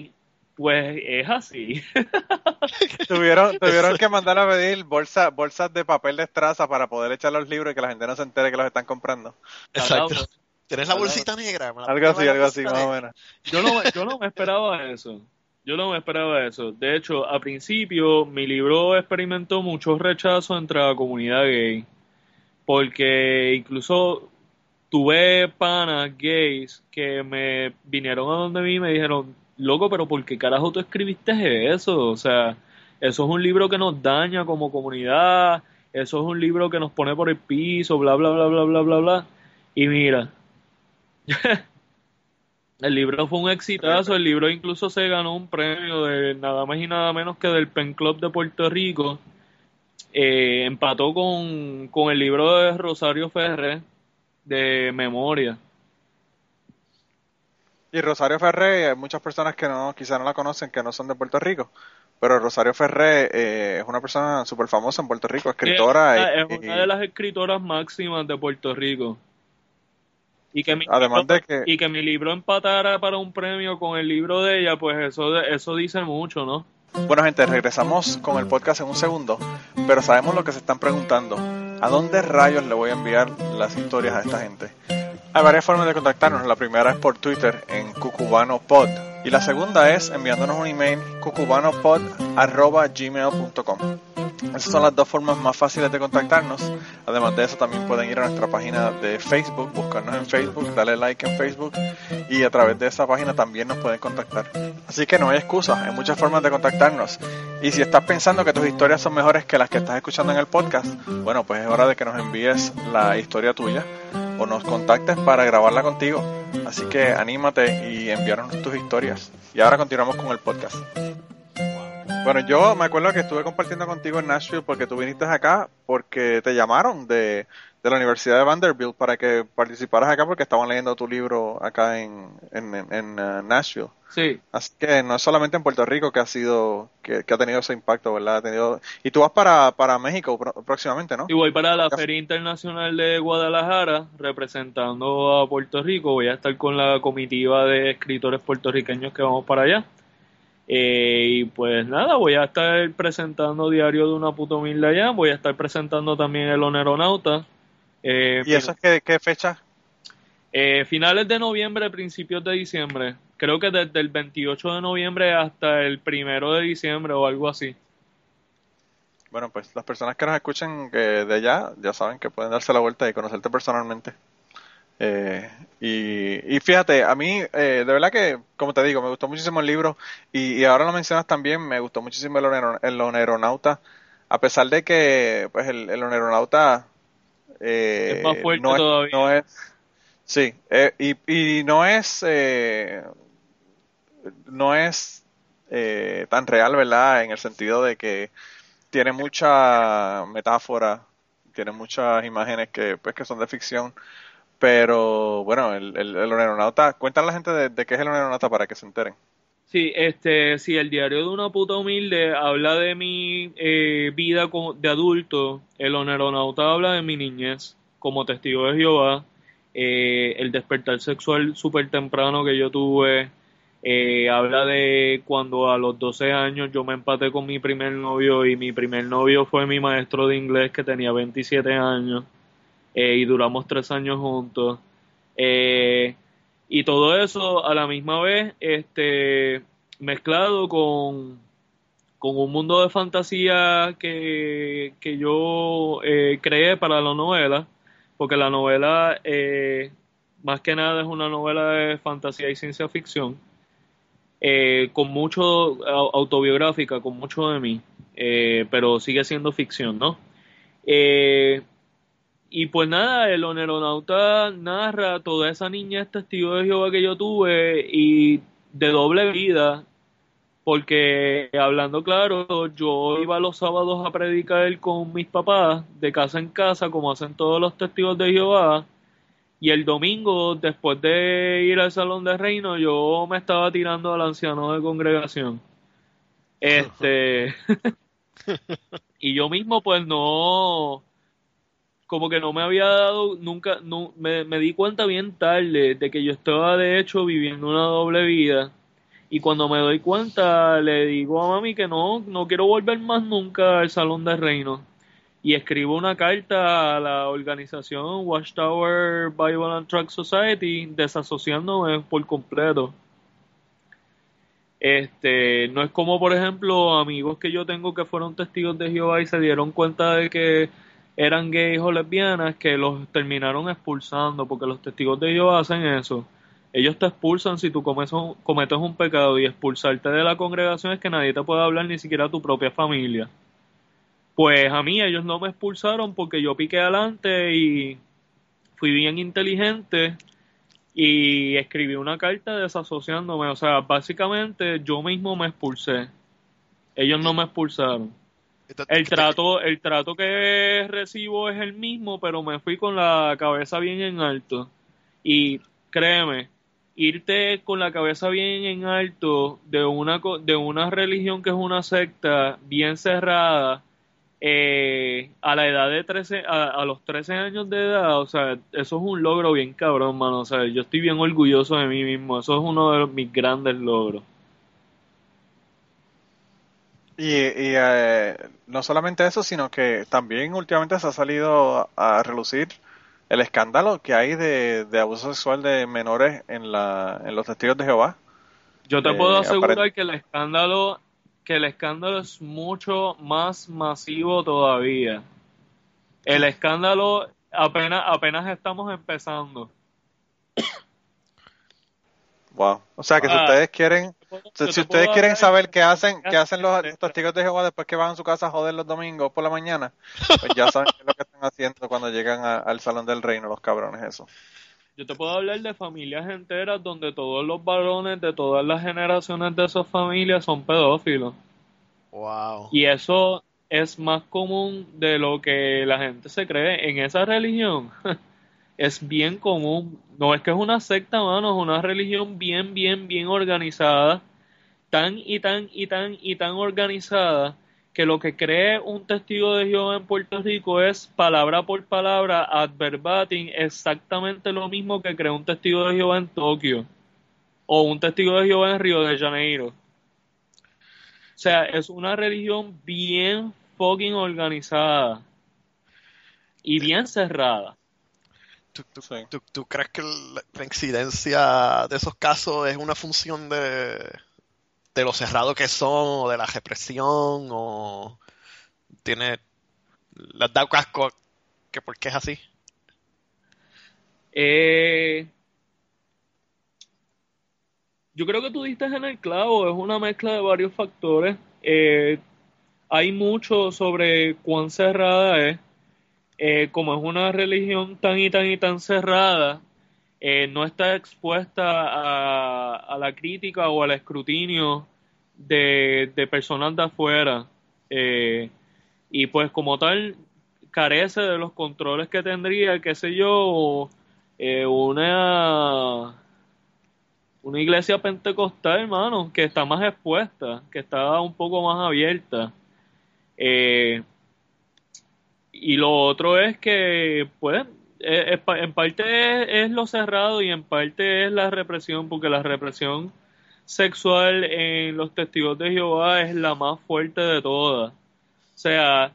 y pues es así. [laughs] Tuvieron, [laughs] tuvieron que mandar a pedir bolsas, bolsas de papel de estraza para poder echar los libros y que la gente no se entere que los están comprando. Exacto. ¿Tienes la bolsita negra? La Algo así, algo así, más o menos. Yo no, me- yo no me [laughs] esperaba eso. Yo no me esperaba eso. De hecho, a principio mi libro experimentó mucho rechazo entre la comunidad gay. Porque incluso tuve panas gays que me vinieron a donde mí y me dijeron, loco, pero ¿por qué carajo tú escribiste eso? O sea, eso es un libro que nos daña como comunidad, eso es un libro que nos pone por el piso, bla, bla, bla, bla, bla, bla, bla. Y mira, [laughs] el libro fue un exitazo, el libro incluso se ganó un premio de nada más y nada menos que del Pen Club de Puerto Rico. Eh, empató con, con el libro de Rosario Ferrer de Memoria. Y Rosario Ferré, hay muchas personas que no, quizá no la conocen, que no son de Puerto Rico, pero Rosario Ferré eh, es una persona súper famosa en Puerto Rico, escritora. Es, y- una de las escritoras máximas de Puerto Rico. Y que, mi Además libro, de que- y que mi libro empatara para un premio con el libro de ella, pues eso, eso dice mucho, ¿no? Bueno, gente, regresamos con el podcast en un segundo, pero sabemos lo que se están preguntando. ¿A dónde rayos le voy a enviar las historias a esta gente? Hay varias formas de contactarnos. La primera es por Twitter en cucubanopod y la segunda es enviándonos un email cucubanopod@gmail.com. Esas son las dos formas más fáciles de contactarnos. Además de eso, también pueden ir a nuestra página de Facebook, buscarnos en Facebook, darle like en Facebook y a través de esa página también nos pueden contactar. Así que no hay excusa, hay muchas formas de contactarnos. Y si estás pensando que tus historias son mejores que las que estás escuchando en el podcast, bueno, pues es hora de que nos envíes la historia tuya o nos contactes para grabarla contigo. Así que anímate y enviarnos tus historias. Y ahora continuamos con el podcast. Bueno, yo me acuerdo que estuve compartiendo contigo en Nashville porque tú viniste acá porque te llamaron de, de la Universidad de Vanderbilt para que participaras acá porque estaban leyendo tu libro acá en, en, en, uh, Nashville. Sí. Así que no es solamente en Puerto Rico que ha sido, que, que ha tenido ese impacto, ¿verdad? Ha tenido, y tú vas para, para México próximamente, ¿no? Y voy para la. Feria Internacional de Guadalajara representando a Puerto Rico. Voy a estar con la comitiva de escritores puertorriqueños que vamos para allá. Eh, y pues nada, voy a estar presentando Diario de una puta humilde allá. Voy a estar presentando también El Oneronauta. Eh, ¿Y eso es qué, qué fecha? eh, finales de noviembre, principios de diciembre. Creo que desde el 28 de noviembre hasta el primero de diciembre o algo así. Bueno, pues las personas que nos escuchen que de allá ya saben que pueden darse la vuelta y conocerte personalmente. Eh, y, y fíjate, a mí, eh, de verdad que, como te digo, me gustó muchísimo el libro y, y ahora lo mencionas también, me gustó muchísimo el, onero- el oneronauta, a pesar de que, pues, el, el oneronauta eh, Es más fuerte no es, todavía. no es- sí, eh, y, y no es, eh, no es eh, tan real, ¿verdad? En el sentido de que tiene mucha metáfora, tiene muchas imágenes que, pues, que son de ficción, pero bueno, el, el, el aeronauta, cuéntale a la gente de, de qué es el aeronauta para que se enteren. Sí, este, sí, el diario de una puta humilde habla de mi eh, vida de adulto. El oneronauta habla de mi niñez como testigo de Jehová. eh, el despertar sexual súper temprano que yo tuve. eh, habla de cuando a los 12 años yo me empaté con mi primer novio y mi primer novio fue mi maestro de inglés que tenía 27 años eh, y duramos tres años juntos. Eh, y todo eso a la misma vez este mezclado con, con un mundo de fantasía que, que yo eh, creé para la novela, porque la novela eh, más que nada es una novela de fantasía y ciencia ficción, eh, con mucho au- autobiográfica, con mucho de mí, eh, pero sigue siendo ficción, ¿no? Y pues nada, el oneronauta narra toda esa niñez testigo de Jehová que yo tuve y de doble vida, porque hablando claro, yo iba los sábados a predicar con mis papás de casa en casa, como hacen todos los testigos de Jehová, y el domingo, después de ir al salón de reino, yo me estaba tirando al anciano de congregación. Este. [laughs] [laughs] y yo mismo, pues no como que no me había dado nunca, me, me di cuenta bien tarde de que yo estaba de hecho viviendo una doble vida y cuando me doy cuenta le digo a mami que no, no quiero volver más nunca al Salón de Reino y escribo una carta a la organización Watchtower Bible and Tract Society desasociándome por completo. Este, no es como por ejemplo amigos que yo tengo que fueron testigos de Jehová y se dieron cuenta de que eran gays o lesbianas que los terminaron expulsando porque los testigos de Jehová hacen eso. Ellos te expulsan si tú cometes un pecado y expulsarte de la congregación es que nadie te puede hablar ni siquiera tu propia familia. Pues a mí ellos no me expulsaron porque yo piqué adelante y fui bien inteligente y escribí una carta desasociándome. O sea, básicamente yo mismo me expulsé. Ellos no me expulsaron. El trato, el trato que recibo es el mismo, pero me fui con la cabeza bien en alto. Y créeme, irte con la cabeza bien en alto de una, de una religión que es una secta bien cerrada, eh, a la edad de 13, a, a los 13 años de edad, o sea, eso es un logro bien cabrón, mano. O sea, yo estoy bien orgulloso de mí mismo. Eso es uno de los- mis grandes logros. Y, y eh, no solamente eso, sino que también últimamente se ha salido a, relucir el escándalo que hay de, de abuso sexual de menores en, la, en los testigos de Jehová. Yo te Eh, puedo asegurar que el escándalo, que el escándalo es mucho más masivo todavía. El escándalo apenas, apenas estamos empezando. [coughs] Wow. O sea que si Ah. ustedes quieren, Si, ustedes quieren saber qué hacen, qué hacen los, testigos de Jehová después que van a su casa a joder los domingos por la mañana, pues ya saben qué es lo que están haciendo cuando llegan a- al salón del reino los cabrones eso. Yo te puedo hablar de familias enteras donde todos los varones de todas las generaciones de esas familias son pedófilos. Wow. Y eso es más común de lo que la gente se cree. En esa religión [laughs] es bien común. No es que es una secta, mano, es una religión bien, bien, bien organizada. Tan y tan y tan y tan organizada que lo que cree un testigo de Jehová en Puerto Rico es palabra por palabra, ad verbatim, exactamente lo mismo que cree un testigo de Jehová en Tokio o un testigo de Jehová en Río de Janeiro. O sea, es una religión bien fucking organizada y bien cerrada. ¿Tú, tú- Sí. tú- tú crees que la, la incidencia de esos casos es una función de, de lo cerrado que son, o de la represión, o tiene... ¿Le has dado casco que por qué es así? Eh, yo creo que tú diste en el clavo, es una mezcla de varios factores. Eh, hay mucho sobre cuán cerrada es. Eh, como es una religión tan y tan y tan cerrada, eh, no está expuesta a, la crítica o al escrutinio de, personas de afuera. Eh, y pues como tal, carece de los controles que tendría, qué sé yo, una, una iglesia pentecostal, hermano, que está más expuesta, que está un poco más abierta. Y lo otro es que, pues, eh, en parte es, es lo cerrado y en parte es la represión, porque la represión sexual en los testigos de Jehová es la más fuerte de todas. O sea,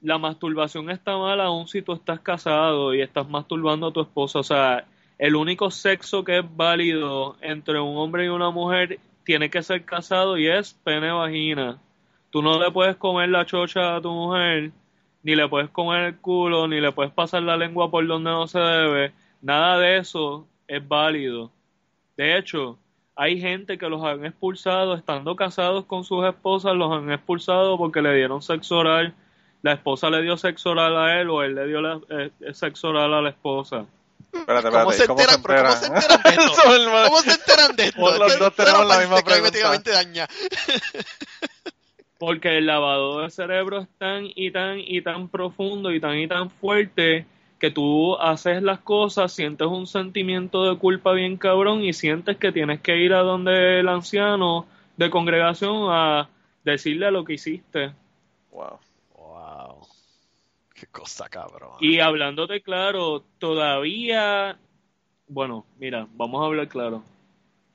la masturbación está mal aún si tú estás casado y estás masturbando a tu esposa. O sea, el único sexo que es válido entre un hombre y una mujer tiene que ser casado y es pene-vagina. Tú no le puedes comer la chocha a tu mujer, ni le puedes comer el culo, ni le puedes pasar la lengua por donde no se debe. Nada de eso es válido. De hecho, hay gente que los han expulsado estando casados con sus esposas, los han expulsado porque le dieron sexo oral. La esposa le dio sexo oral a él o él le dio la- eh, sexo oral a la esposa. Espérate, ¿Cómo se ¿y ¿Cómo se enteran? pero ¿Cómo se enteran? enteran de [laughs] esto? ¿Cómo se enteran de esto? Los dos tenemos la misma pregunta. daña. Porque el lavado de cerebro es tan y tan y tan profundo y tan y tan fuerte que tú haces las cosas, sientes un sentimiento de culpa bien cabrón y sientes que tienes que ir a donde el anciano de congregación a decirle lo que hiciste. Wow. Wow. Qué cosa cabrón. Y hablándote claro, todavía, bueno, mira, vamos a hablar claro.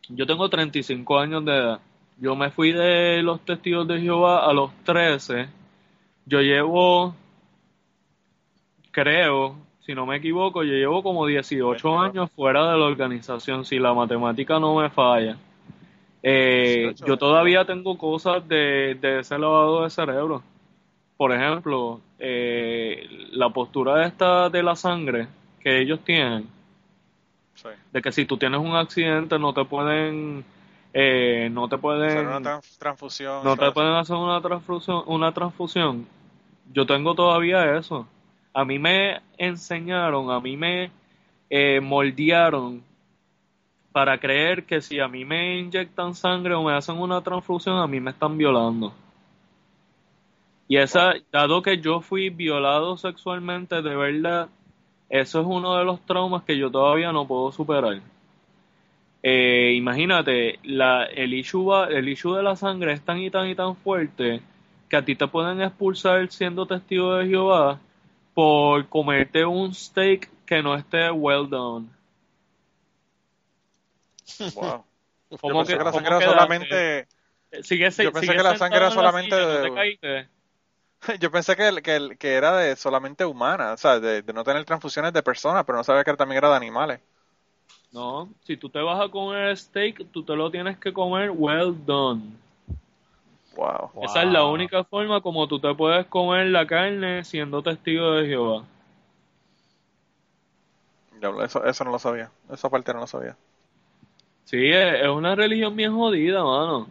Yo tengo 35 años de edad. Yo me fui de los testigos de Jehová a los 13. Yo llevo, creo, si no me equivoco, yo llevo como 18 años fuera de la organización, si la matemática no me falla. Eh, 18, yo todavía tengo cosas de, de ese lavado de cerebro. Por ejemplo, eh, la postura esta de la sangre que ellos tienen, Sí. de que si tú tienes un accidente no te pueden, eh, no te pueden, Hacer una tran- transfusión. no te pueden hacer una transfusión, una transfusión. Yo tengo todavía eso. A mí me enseñaron, a mí me eh, moldearon para creer que si a mí me inyectan sangre o me hacen una transfusión, a mí me están violando. Y esa, dado que yo fui violado sexualmente, de verdad, eso es uno de los traumas que yo todavía no puedo superar. Eh, imagínate, la, el, issue va- el issue de la sangre es tan y tan y tan fuerte que a ti te pueden expulsar siendo testigo de Jehová por comerte un steak que no esté well done. Wow. [laughs] Yo ¿Cómo pensé que- que la sangre era solamente. Sigue, Yo pensé que la sangre era en la solamente de-. [laughs] Yo pensé que, que, era de solamente humana, o sea, de, de no tener transfusiones de personas, pero no sabía que también era de animales. No, si tú te vas a comer steak, tú te lo tienes que comer well done. Wow. Wow. Esa es la única forma como tú te puedes comer la carne siendo testigo de Jehová. Eso, eso no lo sabía. Esa parte no lo sabía. Sí, es, es una religión bien jodida, mano.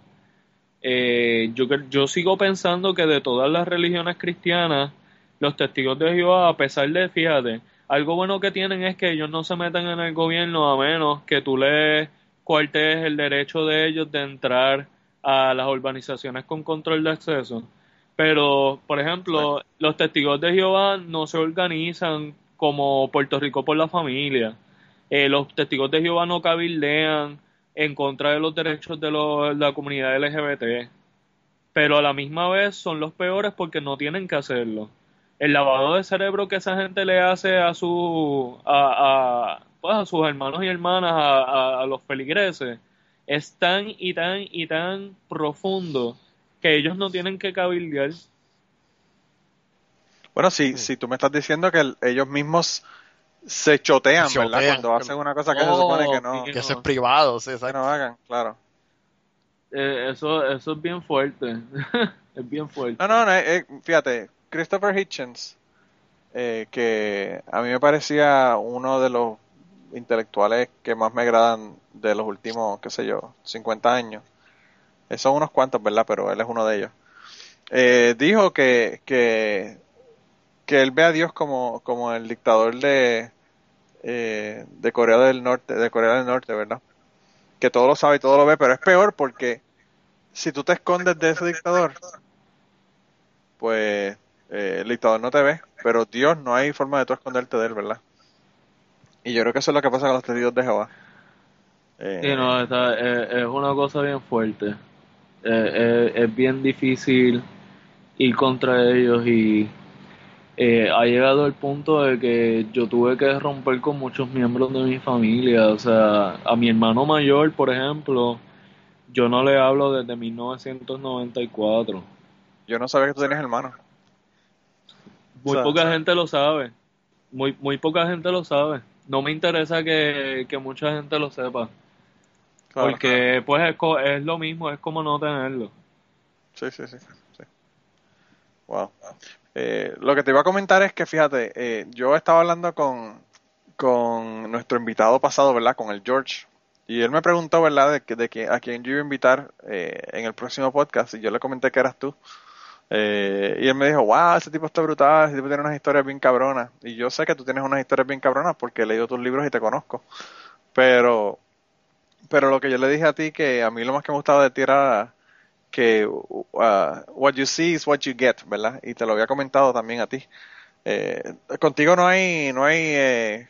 Eh, yo, yo sigo pensando que de todas las religiones cristianas, los testigos de Jehová, a pesar de, fíjate, algo bueno que tienen es que ellos no se meten en el gobierno a menos que tú les coartes el derecho de ellos de entrar a las urbanizaciones con control de acceso. Pero, por ejemplo, los testigos de Jehová no se organizan como Puerto Rico por la familia. Eh, los testigos de Jehová no cabildean en contra de los derechos de, de la comunidad LGBT. Pero a la misma vez son los peores porque no tienen que hacerlo. El lavado de cerebro que esa gente le hace a su a, a, pues, a sus hermanos y hermanas, a, a- a los feligreses, es tan y tan y tan profundo que ellos no tienen que cabildear. Bueno, si, si tú me estás diciendo que el- ellos mismos se chotean, Se ¿verdad? chotean. Cuando hacen una cosa que se Oh, supone que no, sí. Que eso es privado, sí, que exacto. no hagan, claro. Eh, eso, eso es bien fuerte. [laughs] es bien fuerte. No, no, no, eh, fíjate, Christopher Hitchens, eh, que a mí me parecía uno de los intelectuales que más me agradan de los últimos, qué sé yo, 50 años. Eh, son unos cuantos, ¿verdad? Pero él es uno de ellos. Eh, dijo que, que, que él ve a Dios como, como el dictador de, eh, de Corea del Norte, de Corea del Norte, ¿verdad? Que todo lo sabe y todo lo ve, pero es peor porque si tú te escondes de ese dictador, pues eh, el dictador no te ve, pero Dios no hay forma de tú esconderte de él, ¿verdad? Y yo creo que eso es lo que pasa con los testigos de Jehová. Eh, Sí, no, eh, es una cosa bien fuerte. Eh, eh, es bien difícil ir contra ellos y ha llegado el punto de que yo tuve que romper con muchos miembros de mi familia. O sea, a mi hermano mayor, por ejemplo, yo no le hablo desde 1994. yo no sabía que tú tenías hermanos. Muy O sea, poca gente lo sabe. Muy, muy poca gente lo sabe. No me interesa que, que mucha gente lo sepa. Claro. Porque pues es, co- es lo mismo, es como no tenerlo. Sí, sí, sí. sí. Wow. Eh, lo que te iba a comentar es que, fíjate, eh, yo estaba hablando con, con nuestro invitado pasado, ¿verdad? Con el George. Y él me preguntó, ¿verdad? De, que- de que, a quién yo iba a invitar eh, en el próximo podcast. Y yo le comenté que eras tú. Eh, y él me dijo, wow, ese tipo está brutal, ese tipo tiene unas historias bien cabronas. Y yo sé que tú tienes unas historias bien cabronas porque he leído tus libros y te conozco. Pero, pero lo que yo le dije a ti, que a mí lo más que me gustaba de ti era que uh, what you see is what you get, ¿verdad? Y te lo había comentado también a ti. Eh, contigo no hay, no hay, eh,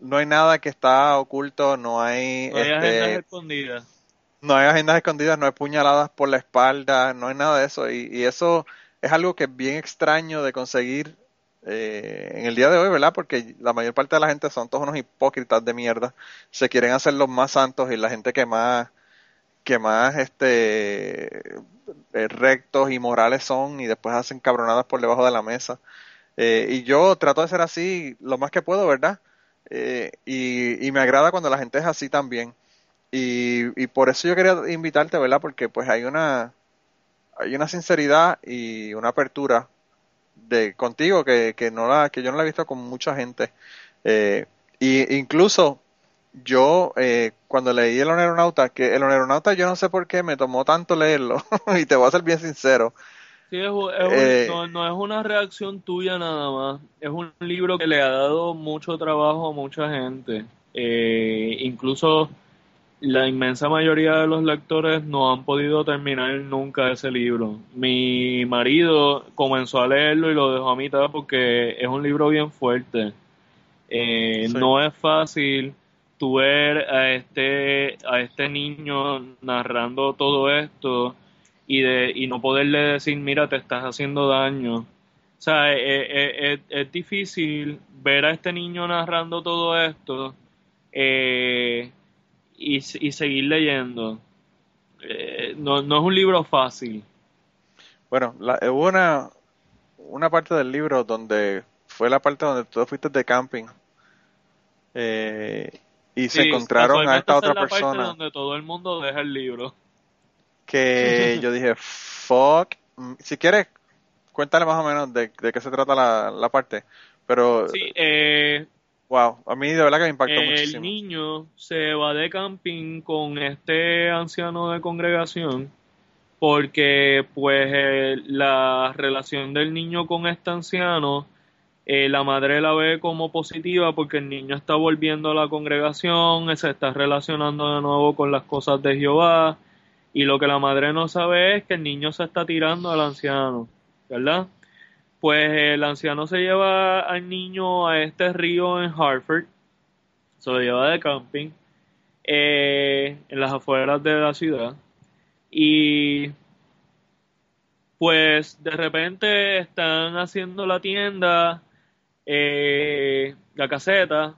no hay nada que está oculto, no hay, No hay este, escondidas. No hay agendas escondidas, no hay puñaladas por la espalda, no hay nada de eso. Y, eso es algo que es bien extraño de conseguir eh, en el día de hoy, ¿verdad? Porque la mayor parte de la gente son todos unos hipócritas de mierda. Se quieren hacer los más santos y la gente que más, que más, este, eh, rectos y morales son y después hacen cabronadas por debajo de la mesa. Eh, y yo trato de ser así lo más que puedo, ¿verdad? Eh, y, y me agrada cuando la gente es así también. Y, y por eso yo quería invitarte, ¿verdad? Porque pues hay una, hay una sinceridad y una apertura de contigo que, que no la, que yo no la he visto con mucha gente. Eh, y incluso yo eh, cuando leí El Aeronauta, que El Aeronauta yo no sé por qué me tomó tanto leerlo, [laughs] y te voy a ser bien sincero. Sí, es, es Eh, no, no es una reacción tuya nada más. Es un libro que le ha dado mucho trabajo a mucha gente. Eh, incluso la inmensa mayoría de los lectores no han podido terminar nunca ese libro. Mi marido comenzó a leerlo y lo dejó a mitad porque es un libro bien fuerte. Eh, Sí. No es fácil tú ver a este, a este niño narrando todo esto y, de, y no poderle decir, mira, te estás haciendo daño. O sea, es, es- es- es difícil ver a este niño narrando todo esto eh, y, y seguir leyendo. Eh, no, no es un libro fácil. Bueno, la, hubo una, una parte del libro donde fue la parte donde tú fuiste de camping eh, y se encontraron a esta otra es la parte persona donde todo el mundo deja el libro. que [laughs] yo dije, fuck, Mm, si quieres, cuéntale más o menos de, de qué se trata la, la parte, pero Sí, eh, wow, a mí de verdad que me impactó el muchísimo. niño se va de camping con este anciano de congregación porque pues eh, la relación del niño con este anciano eh, la madre la ve como positiva porque el niño está volviendo a la congregación, se está relacionando de nuevo con las cosas de Jehová y lo que la madre no sabe es que el niño se está tirando al anciano, ¿verdad? Pues el anciano se lleva al niño a este río en Hartford, se lo lleva de camping, eh, en las afueras de la ciudad, y pues de repente están haciendo la tienda, eh, la caseta,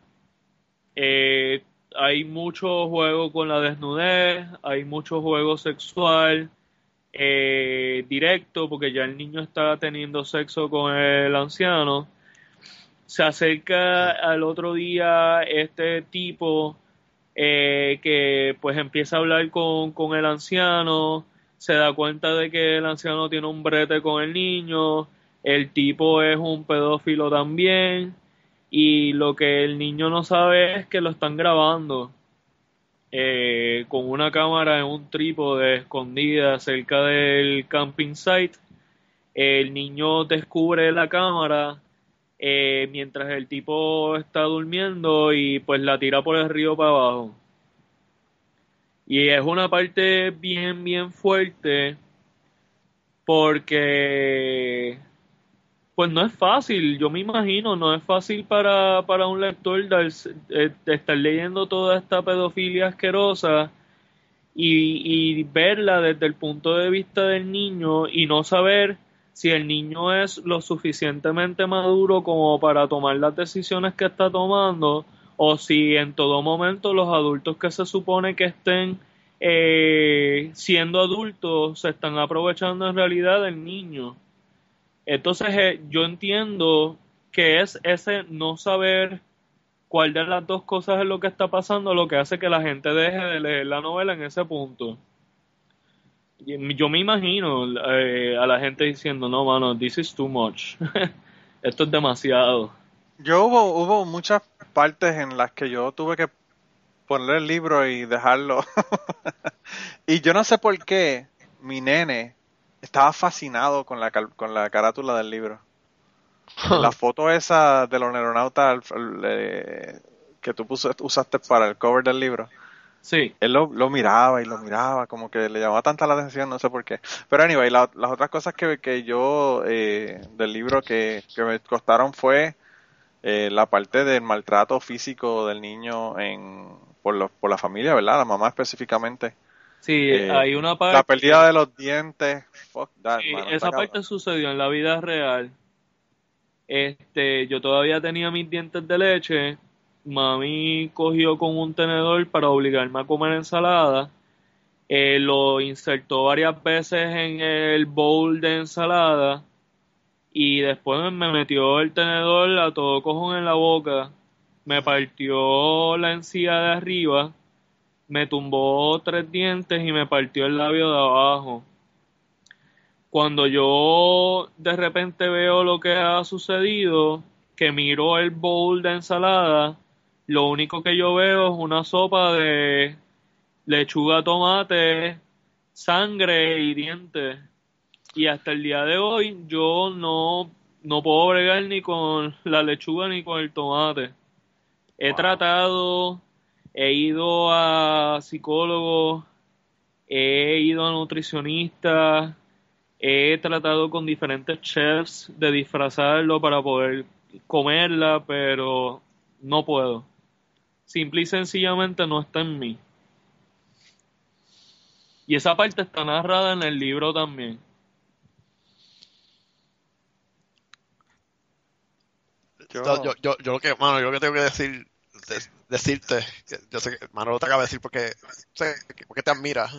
eh, hay mucho juego con la desnudez, hay mucho juego sexual eh, directo, porque ya el niño está teniendo sexo con el anciano. Se acerca al otro día este tipo que pues empieza a hablar con, con el anciano, se da cuenta de que el anciano tiene un brete con el niño, el tipo es un pedófilo también, y lo que el niño no sabe es que lo están grabando eh, con una cámara en un trípode escondida cerca del camping site. El niño descubre la cámara eh, mientras el tipo está durmiendo y pues la tira por el río para abajo. Y es una parte bien, bien fuerte porque pues no es fácil, yo me imagino, no es fácil para, para un lector eh, estar leyendo toda esta pedofilia asquerosa y, y verla desde el punto de vista del niño y no saber si el niño es lo suficientemente maduro como para tomar las decisiones que está tomando o si en todo momento los adultos que se supone que estén eh, siendo adultos se están aprovechando en realidad del niño. Entonces eh, yo entiendo que es ese no saber cuál de las dos cosas es lo que está pasando lo que hace que la gente deje de leer la novela en ese punto. Yo me imagino eh, a la gente diciendo, no, mano, this is too much. [laughs] Esto es demasiado. Yo hubo, hubo muchas partes en las que yo tuve que poner el libro y dejarlo. [laughs] y yo no sé por qué mi nene estaba fascinado con la, con la carátula del libro. [laughs] la foto esa de los neuronautas que tú usaste para el cover del libro. Sí. Él lo, miraba y lo miraba, como que le llamaba tanta la atención, no sé por qué. Pero anyway, las otras cosas que, que yo eh, del libro que, que me costaron fue eh, la parte del maltrato físico del niño en, por, por la familia, ¿verdad? La mamá específicamente. Sí, eh, hay una parte. La pérdida de los dientes. Fuck that, esa parte sucedió en la vida real. Este, yo todavía tenía mis dientes de leche. Mami cogió con un tenedor para obligarme a comer ensalada. Eh, lo insertó varias veces en el bowl de ensalada y después me metió el tenedor a todo cojón en la boca, me partió la encía de arriba, me tumbó tres dientes y me partió el labio de abajo. Cuando yo de repente veo lo que ha sucedido, que miro el bowl de ensalada, lo único que yo veo es una sopa de lechuga, tomate, sangre y dientes y hasta el día de hoy yo no, no puedo bregar ni con la lechuga ni con el tomate. He tratado, he ido a psicólogos, he ido a nutricionistas, he tratado con diferentes chefs de disfrazarlo para poder comerla, pero no puedo. Simple y sencillamente no está en mí. Y esa parte está narrada en el libro también. Yo... yo, yo, lo que, mano, yo lo que tengo que decir, decirte, yo sé que, mano, lo te acabo de decir porque, porque te admira.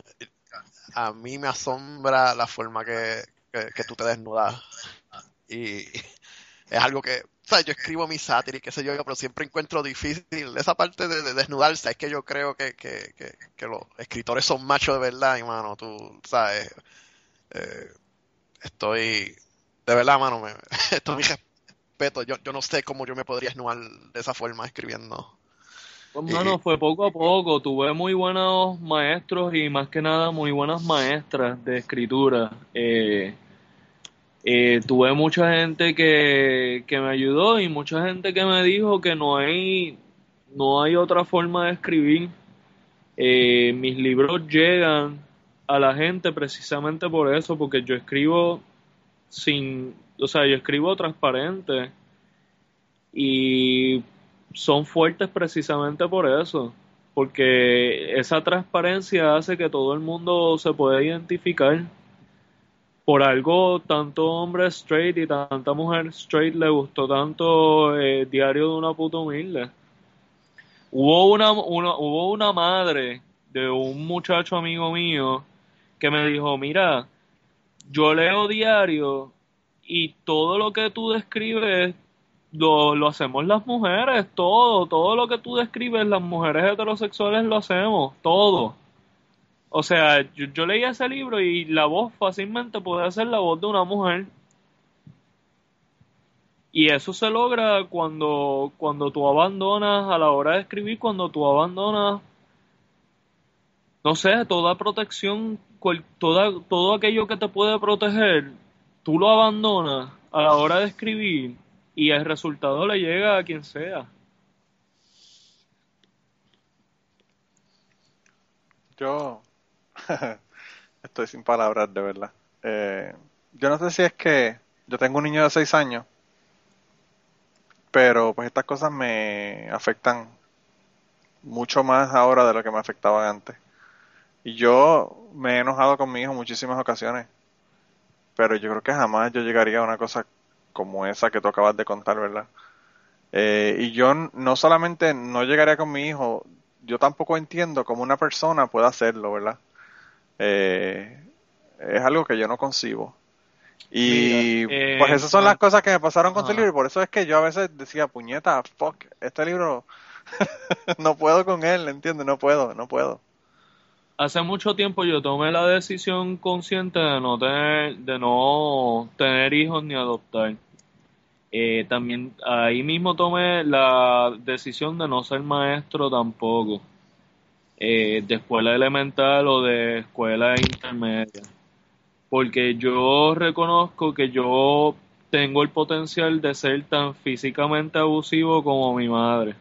A mí me asombra la forma que, que, tú te desnudas. Y es algo que, o sea, yo escribo mi sátira y qué sé yo, pero siempre encuentro difícil esa parte de, desnudarse. Es que yo creo que, que, que, los escritores son machos de verdad, y mano, tú sabes. Eh, estoy, de verdad, mano, me, [laughs] estoy yo, yo no sé cómo yo me podría esnuar de esa forma escribiendo. Pues, mano, fue poco a poco. Tuve muy buenos maestros y más que nada muy buenas maestras de escritura. Eh, eh, tuve mucha gente que, que me ayudó y mucha gente que me dijo que no hay, no hay otra forma de escribir. Eh, mis libros llegan a la gente precisamente por eso, porque yo escribo sin, o sea, yo escribo transparente y son fuertes precisamente por eso, porque esa transparencia hace que todo el mundo se pueda identificar. Por algo, tanto hombre straight y tanta mujer straight le gustó tanto eh, Diario de una puta humilde. Hubo una, una, hubo una madre de un muchacho amigo mío que me dijo, mira, yo leo diario y todo lo que tú describes lo, lo hacemos las mujeres, todo, todo lo que tú describes, las mujeres heterosexuales lo hacemos, todo. O sea, yo, yo leí ese libro y la voz fácilmente puede ser la voz de una mujer. Y eso se logra cuando, cuando tú abandonas a la hora de escribir, cuando tú abandonas, no sé, toda protección, toda, todo aquello que te puede proteger, tú lo abandonas a la hora de escribir y el resultado le llega a quien sea. Yo [laughs] estoy sin palabras, de verdad. Eh, yo no sé si es que yo tengo un niño de 6 años, pero pues estas cosas me afectan mucho más ahora de lo que me afectaban antes. Y yo me he enojado con mi hijo muchísimas ocasiones, pero yo creo que jamás yo llegaría a una cosa como esa que tú acabas de contar, ¿verdad? Eh, y yo no solamente no llegaría con mi hijo, yo tampoco entiendo cómo una persona puede hacerlo, ¿verdad? Eh, es algo que yo no concibo. Y Mira, eh, pues esas son las cosas que me pasaron con este ajá. libro, y por eso es que yo a veces decía, puñeta, fuck, este libro [laughs] no puedo con él, ¿entiendes? No puedo, no puedo. Hace mucho tiempo yo tomé la decisión consciente de no tener, de no tener hijos ni adoptar. Eh, también ahí mismo tomé la decisión de no ser maestro tampoco, eh, de escuela elemental o de escuela intermedia, porque yo reconozco que yo tengo el potencial de ser tan físicamente abusivo como mi madre.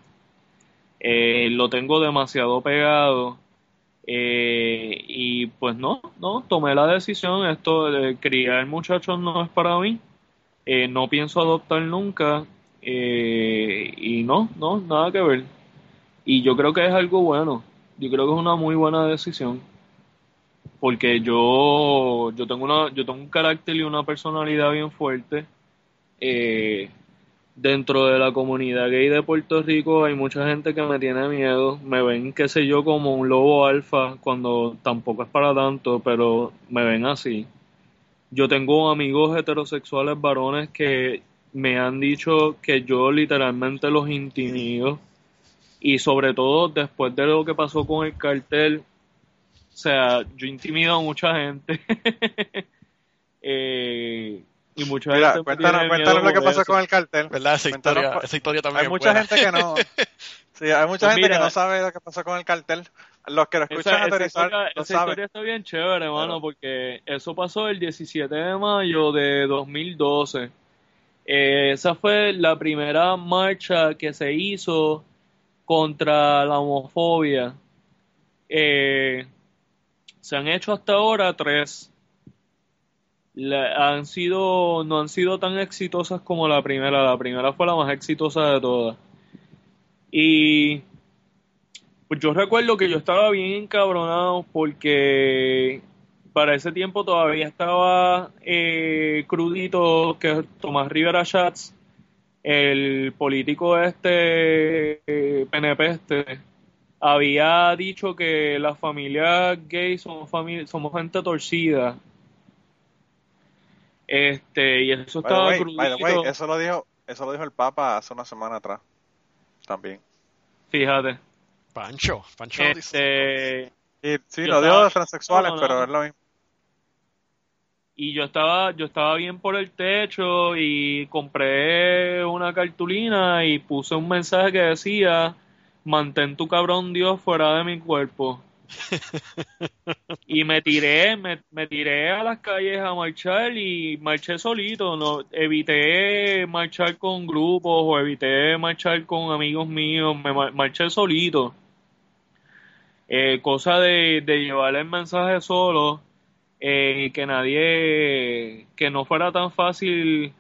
Eh, lo tengo demasiado pegado eh, y pues no, no, tomé la decisión, esto de criar muchachos no es para mí, eh, no pienso adoptar nunca. Eh, y no, no, nada que ver. Y yo creo que es algo bueno, yo creo que es una muy buena decisión, porque yo, yo tengo una, yo tengo un carácter y una personalidad bien fuerte. Eh, dentro de la comunidad gay de Puerto Rico hay mucha gente que me tiene miedo, me ven, qué sé yo, como un lobo alfa, cuando tampoco es para tanto, pero me ven así. Yo tengo amigos heterosexuales varones que me han dicho que yo literalmente los intimido y sobre todo después de lo que pasó con el cartel, o sea, yo intimido a mucha gente. [laughs] Eh, y mucha Mira, gente me cuéntanos, cuéntanos lo que pasó eso. con el cartel. ¿Verdad? Esa Cuéntanos, historia, pa- esa historia también Hay es mucha buena. gente que no, [laughs] sí, hay mucha Pues gente que no sabe lo que pasó con el cartel. Los que lo escuchan Esa, esa historia, lo esa historia está bien chévere, hermano, porque eso pasó el 17 de mayo de 2012. Eh, esa fue la primera marcha que se hizo contra la homofobia. Eh, se han hecho hasta ahora tres. Han sido, no han sido tan exitosas como la primera. La primera fue la más exitosa de todas. Y pues yo recuerdo que yo estaba bien encabronado porque para ese tiempo todavía estaba eh, crudito que Tomás Rivera Schatz, el político este eh, PNP este, había dicho que las familias gays somos, fami- somos gente torcida. Este, y eso By the estaba way, crudito. by the way, eso lo dijo, eso lo dijo el Papa hace una semana atrás. También. Fíjate. Pancho, Pancho. Este, Y sí, Yo lo dijo estaba- de transexuales, no, no, pero no. es lo mismo. y yo estaba yo estaba bien por el techo y compré una cartulina y puse un mensaje que decía mantén tu cabrón Dios fuera de mi cuerpo y me tiré me, me tiré a las calles a marchar y marché solito no evité marchar con grupos o evité marchar con amigos míos me mar- marché solito Eh, cosa de, de llevar el mensaje solo eh, que nadie, que no fuera tan fácil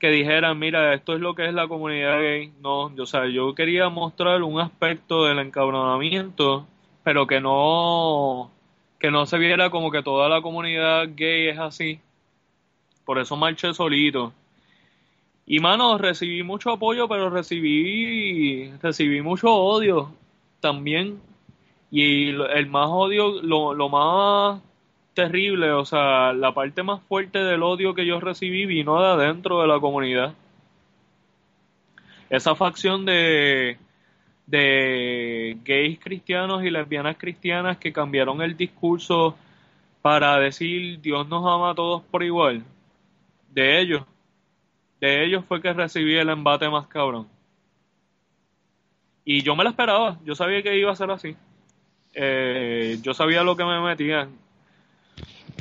que dijeran, mira, esto es lo que es la comunidad gay. No, yo, o sea, yo quería mostrar un aspecto del encabronamiento, pero que no, que no se viera como que toda la comunidad gay es así. Por eso marché solito. Y mano, recibí mucho apoyo, pero recibí, recibí mucho odio también. Y el más odio, lo, lo más terrible, o sea, la parte más fuerte del odio que yo recibí vino de adentro de la comunidad. Esa facción de, de gays cristianos y lesbianas cristianas que cambiaron el discurso para decir Dios nos ama a todos por igual. De ellos, de ellos fue que recibí el embate más cabrón. Y yo me lo esperaba, yo sabía que iba a ser así. Eh, yo sabía lo que me metía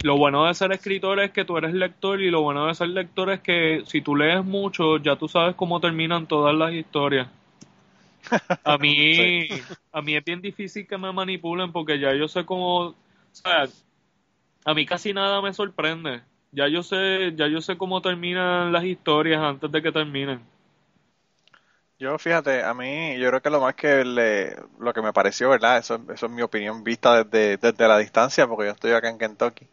lo bueno de ser escritor es que tú eres lector y lo bueno de ser lector es que si tú lees mucho ya tú sabes cómo terminan todas las historias. A mí, [laughs] a mí es bien difícil que me manipulen porque ya yo sé cómo, o sea, a mí casi nada me sorprende. Ya yo sé, ya yo sé cómo terminan las historias antes de que terminen. Yo, fíjate, a mí, yo creo que lo más que le, lo que me pareció, ¿verdad? Eso, eso es mi opinión vista desde, desde la distancia, porque yo estoy acá en Kentucky.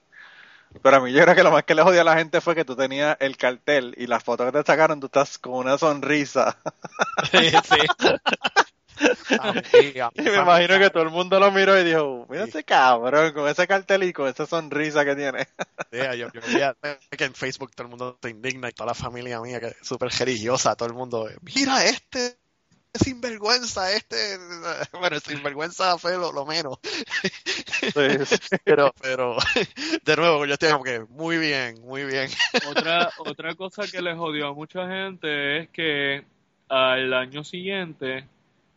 Pero a mí yo creo que lo más que le jodió a la gente fue que tú tenías el cartel y las fotos que te sacaron, tú estás con una sonrisa. [laughs] Sí, sí. [laughs] y me imagino que todo el mundo lo miró y dijo, mira ese cabrón, con ese cartel y con esa sonrisa que tiene. [laughs] Sí, yo, yo que en Facebook todo el mundo te indigna y toda la familia mía que es súper religiosa, todo el mundo, mira este sinvergüenza este, [laughs] bueno, sinvergüenza fue lo, lo menos. [laughs] Pero, pero, de nuevo, yo estoy como que muy bien, muy bien. Otra, [laughs] otra cosa que le jodió a mucha gente es que al año siguiente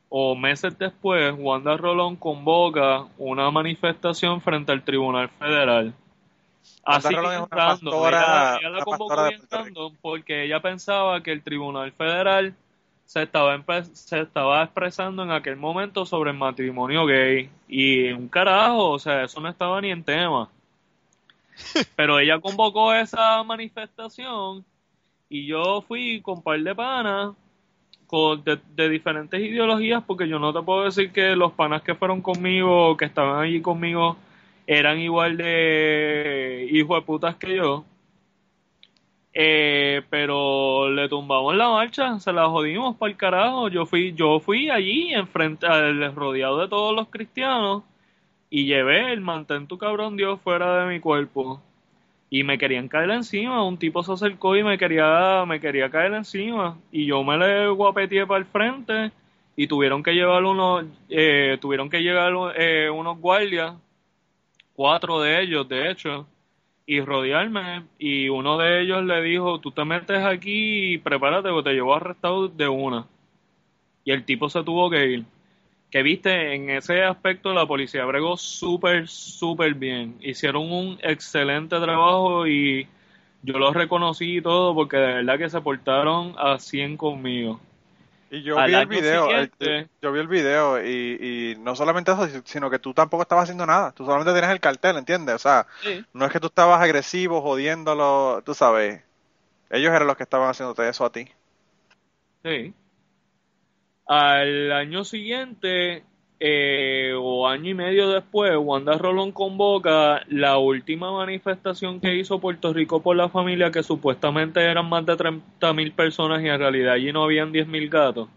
o meses después, Wanda Rolón convoca una manifestación frente al Tribunal Federal. Así que entrando, ella, ella, la convocó entrando porque ella pensaba que el Tribunal Federal se estaba, se estaba expresando en aquel momento sobre el matrimonio gay. Y un carajo, o sea, eso no estaba ni en tema. [laughs] Pero ella convocó esa manifestación y yo fui con un par de panas con, de, de, diferentes ideologías porque yo no te puedo decir que los panas que fueron conmigo, que estaban allí conmigo, eran igual de hijos de putas que yo. Eh, pero le tumbamos la marcha, se la jodimos para el carajo. Yo fui, yo fui allí enfrente, rodeado de todos los cristianos y llevé el mantén tu cabrón Dios fuera de mi cuerpo. Y me querían caer encima, un tipo se acercó y me quería, me quería caer encima. Y yo me le guapeteé para el frente y tuvieron que llevar unos, eh, tuvieron que llegar eh, unos guardias, cuatro de ellos de hecho, y rodearme y uno de ellos le dijo, tú te metes aquí y prepárate porque te llevo arrestado de una. Y el tipo se tuvo que ir. Que viste, en ese aspecto la policía bregó súper, súper bien. Hicieron un excelente trabajo y yo los reconocí y todo porque de verdad que se portaron a 100 conmigo. Y yo vi el video, eh, yo vi el video y, y, no solamente eso, sino que tú tampoco estabas haciendo nada, tú solamente tienes el cartel, ¿entiendes? O sea, no es que tú estabas agresivo, jodiéndolo, tú sabes, ellos eran los que estaban haciéndote eso a ti. Sí. Al año siguiente, eh, o año y medio después, Wanda Rolón convoca la última manifestación que hizo Puerto Rico por la familia, que supuestamente eran más de 30 mil personas y en realidad allí no habían 10 mil gatos.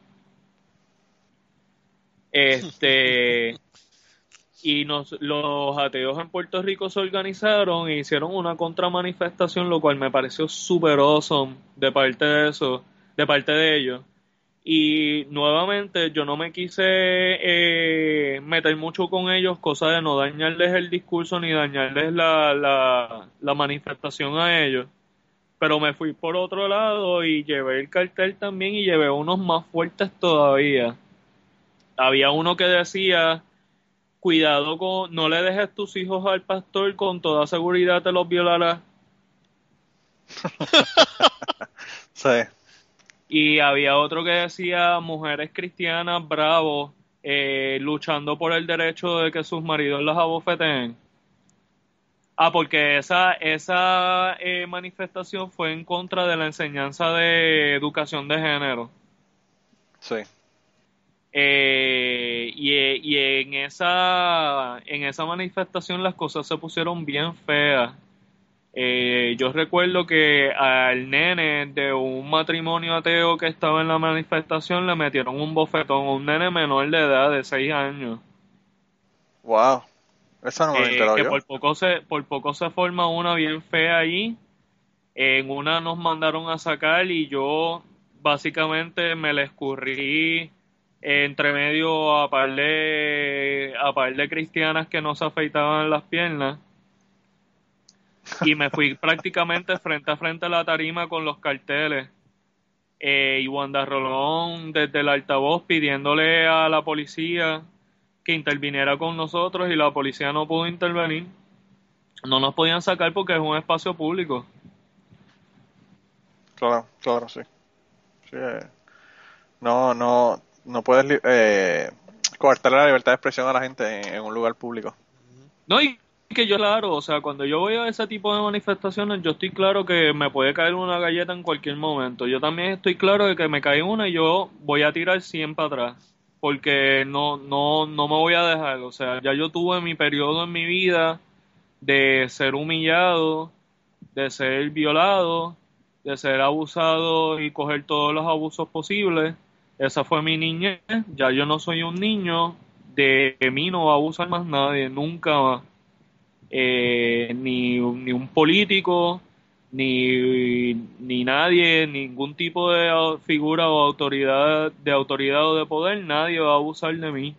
Este. [laughs] y nos, los ateos en Puerto Rico se organizaron e hicieron una contramanifestación, lo cual me pareció super awesome de parte de eso, de parte de ellos y nuevamente yo no me quise eh, meter mucho con ellos, cosa de no dañarles el discurso ni dañarles la, la, la, manifestación a ellos. Pero me fui por otro lado y llevé el cartel también y llevé unos más fuertes todavía. Había uno que decía, cuidado con, no le dejes tus hijos al pastor, con toda seguridad te los violará. [laughs] sí. Y había otro que decía mujeres cristianas, bravo, eh, luchando por el derecho de que sus maridos las abofeteen. Ah, porque esa, esa eh, manifestación fue en contra de la enseñanza de educación de género. Sí. Eh, y, y en esa en esa manifestación las cosas se pusieron bien feas. Eh, yo recuerdo que al nene de un matrimonio ateo que estaba en la manifestación le metieron un bofetón, un nene menor de edad de 6 años. Wow. Esa no me Eh, que yo. por poco se por poco se forma una bien fea allí en una nos mandaron a sacar y yo básicamente me la escurrí entre medio a par de a par de cristianas que no se afeitaban las piernas y me fui prácticamente frente a frente a la tarima con los carteles eh, y Wanda Rolón desde el altavoz pidiéndole a la policía que interviniera con nosotros y la policía no pudo intervenir. No nos podían sacar porque es un espacio público. Claro, claro, sí. Sí, eh, no, no, no puedes eh, coartarle la libertad de expresión a la gente en, en un lugar público. No, y que yo claro, o sea, cuando yo voy a ese tipo de manifestaciones, yo estoy claro que me puede caer una galleta en cualquier momento. Yo también estoy claro de que me cae una y yo voy a tirar 100 para atrás. Porque no, no, no me voy a dejar. O sea, ya yo tuve mi periodo en mi vida de ser humillado, de ser violado, de ser abusado y coger todos los abusos posibles. Esa fue mi niñez. Ya yo no soy un niño. De mí no va a abusar más nadie, nunca más. Eh, ni, ni un político, ni, ni nadie, ningún tipo de figura o autoridad, de autoridad o de poder, nadie va a abusar de mí.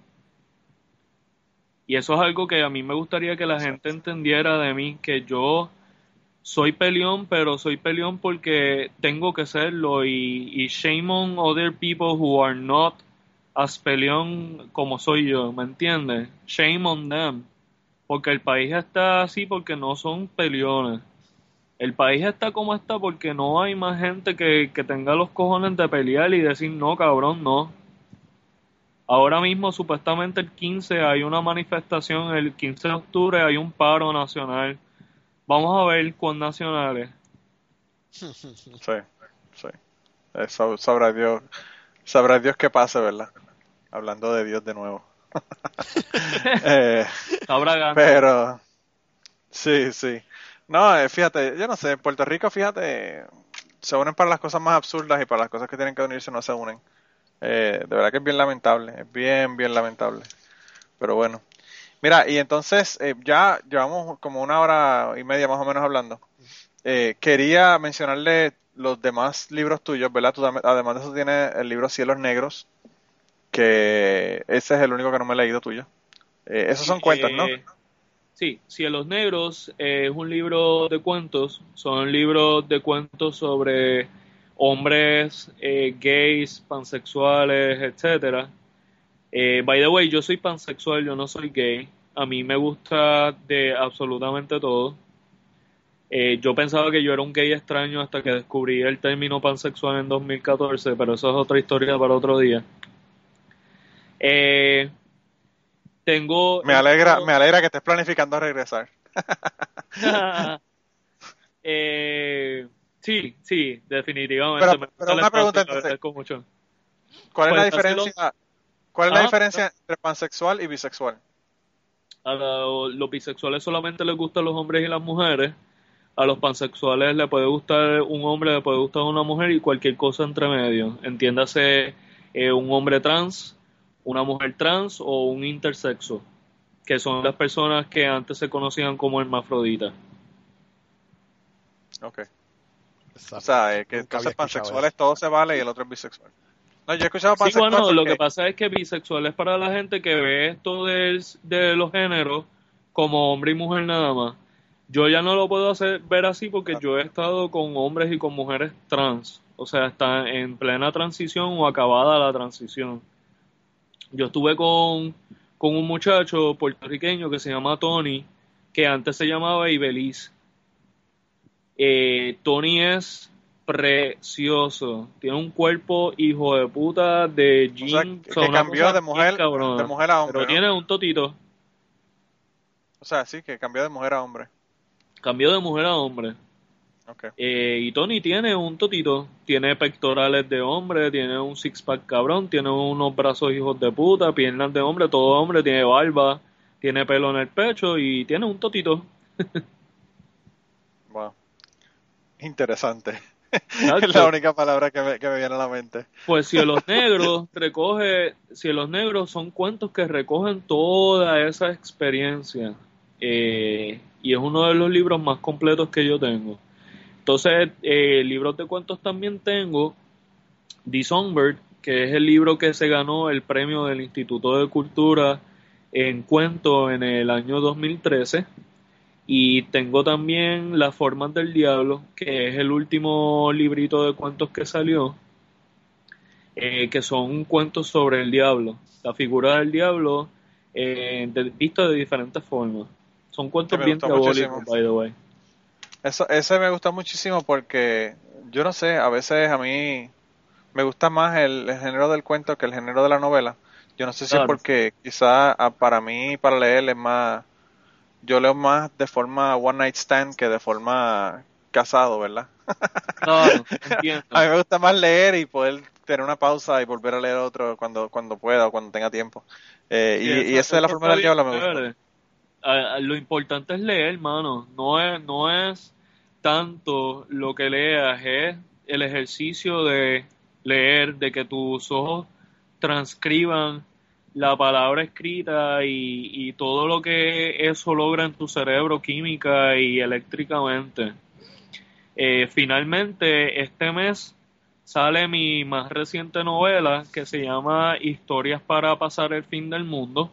Y eso es algo que a mí me gustaría que la gente entendiera de mí, que yo soy peleón, pero soy peleón porque tengo que serlo y, y shame on other people who are not as peleón como soy yo, ¿me entiendes? Shame on them. Porque el país está así porque no son peleones. El país está como está porque no hay más gente que, que tenga los cojones de pelear y decir no, cabrón, no. Ahora mismo, supuestamente el 15 hay una manifestación, el 15 de octubre hay un paro nacional. Vamos a ver cuán nacionales. [laughs] Sí, sí. Eso sabrá Dios, sabrá Dios qué pase, ¿verdad? Hablando de Dios de nuevo. Eh, pero, sí, sí. No, eh, fíjate, yo no sé, en Puerto Rico, fíjate, se unen para las cosas más absurdas y para las cosas que tienen que unirse no se unen. Eh, de verdad que es bien lamentable, es bien, bien lamentable. Pero bueno. Mira, y entonces eh, ya llevamos como una hora y media más o menos hablando. Eh, quería mencionarle los demás libros tuyos, ¿verdad? Tú además de eso tienes el libro Cielos Negros, que ese es el único que no me he leído tuyo. Eh, esos son cuentos, ¿no? Eh, Sí, Cielos Negros eh, es un libro de cuentos, son libros de cuentos sobre hombres eh, gays, pansexuales, etcétera. By the way, yo soy pansexual, yo no soy gay. A mí me gusta de absolutamente todo. Yo pensaba que yo era un gay extraño hasta que descubrí el término pansexual en 2014, pero eso es otra historia para otro día. Eh, tengo Me alegra, me alegra que estés planificando regresar. [laughs] eh, sí, sí, definitivamente. Pero- me una pregunta, entonces. mucho. ¿Cuál es la Pues, diferencia? ¿Cuál es la diferencia entre pansexual y bisexual? A los bisexuales solamente les gustan los hombres y las mujeres. A los pansexuales le puede gustar un hombre, le puede gustar una mujer y cualquier cosa entre medio. Entiéndase eh, un hombre trans, una mujer trans o un intersexo, que son las personas que antes se conocían como hermafroditas. Ok. Exacto. O sea, eh, que entonces pansexuales todo se vale y el otro es bisexual. No, yo he escuchado Sí, pansexual bueno, lo que pasa es que bisexual es para la gente que ve esto de, los géneros como hombre y mujer nada más. Yo ya no lo puedo hacer ver así porque yo he estado con hombres y con mujeres trans. O sea, está en plena transición o acabada la transición. Yo estuve con, con un muchacho puertorriqueño que se llama Tony, que antes se llamaba Ibeliz. Eh, Tony es precioso. Tiene un cuerpo hijo de puta de jean. o que, sea, que una cambió de mujer, cabrona. de mujer a hombre. Pero ¿no? tiene un totito. O sea, sí, que cambió de mujer a hombre. Cambió de mujer a hombre. Eh, y Tony tiene un totito, tiene pectorales de hombre, tiene un six pack cabrón, tiene unos brazos hijos de puta, piernas de hombre, todo hombre, tiene barba, tiene pelo en el pecho y tiene un totito. [laughs] Wow. Interesante. Es la única palabra que me, que me viene a la mente. Pues Cielos [laughs] Negros recoge, Cielos Negros son cuentos que recogen toda esa experiencia eh, y es uno de los libros más completos que yo tengo. Entonces, eh, libros de cuentos también tengo The Songbird, que es el libro que se ganó el premio del Instituto de Cultura en cuento en el año 2013. Y tengo también Las Formas del Diablo, que es el último librito de cuentos que salió, eh, que son cuentos sobre el diablo, la figura del diablo eh, de, visto de diferentes formas. Son cuentos bien diabólicos, by the way. Eso, ese me gusta muchísimo porque, yo no sé, a veces a mí me gusta más el, el género del cuento que el género de la novela. Yo no sé si Claro. es porque quizá ah, para mí, para leer es más, yo leo más de forma one night stand que de forma casado, ¿verdad? [laughs] Claro, entiendo. A mí me gusta más leer y poder tener una pausa y volver a leer otro cuando, cuando pueda o cuando tenga tiempo. Eh, Sí, y, y esa es la forma del diablo me gusta. Lo importante es leer, hermano. No es, no es tanto lo que leas, es el ejercicio de leer, de que tus ojos transcriban la palabra escrita y, y todo lo que eso logra en tu cerebro química y eléctricamente. Eh, finalmente, este mes sale mi más reciente novela que se llama Historias para pasar el fin del mundo,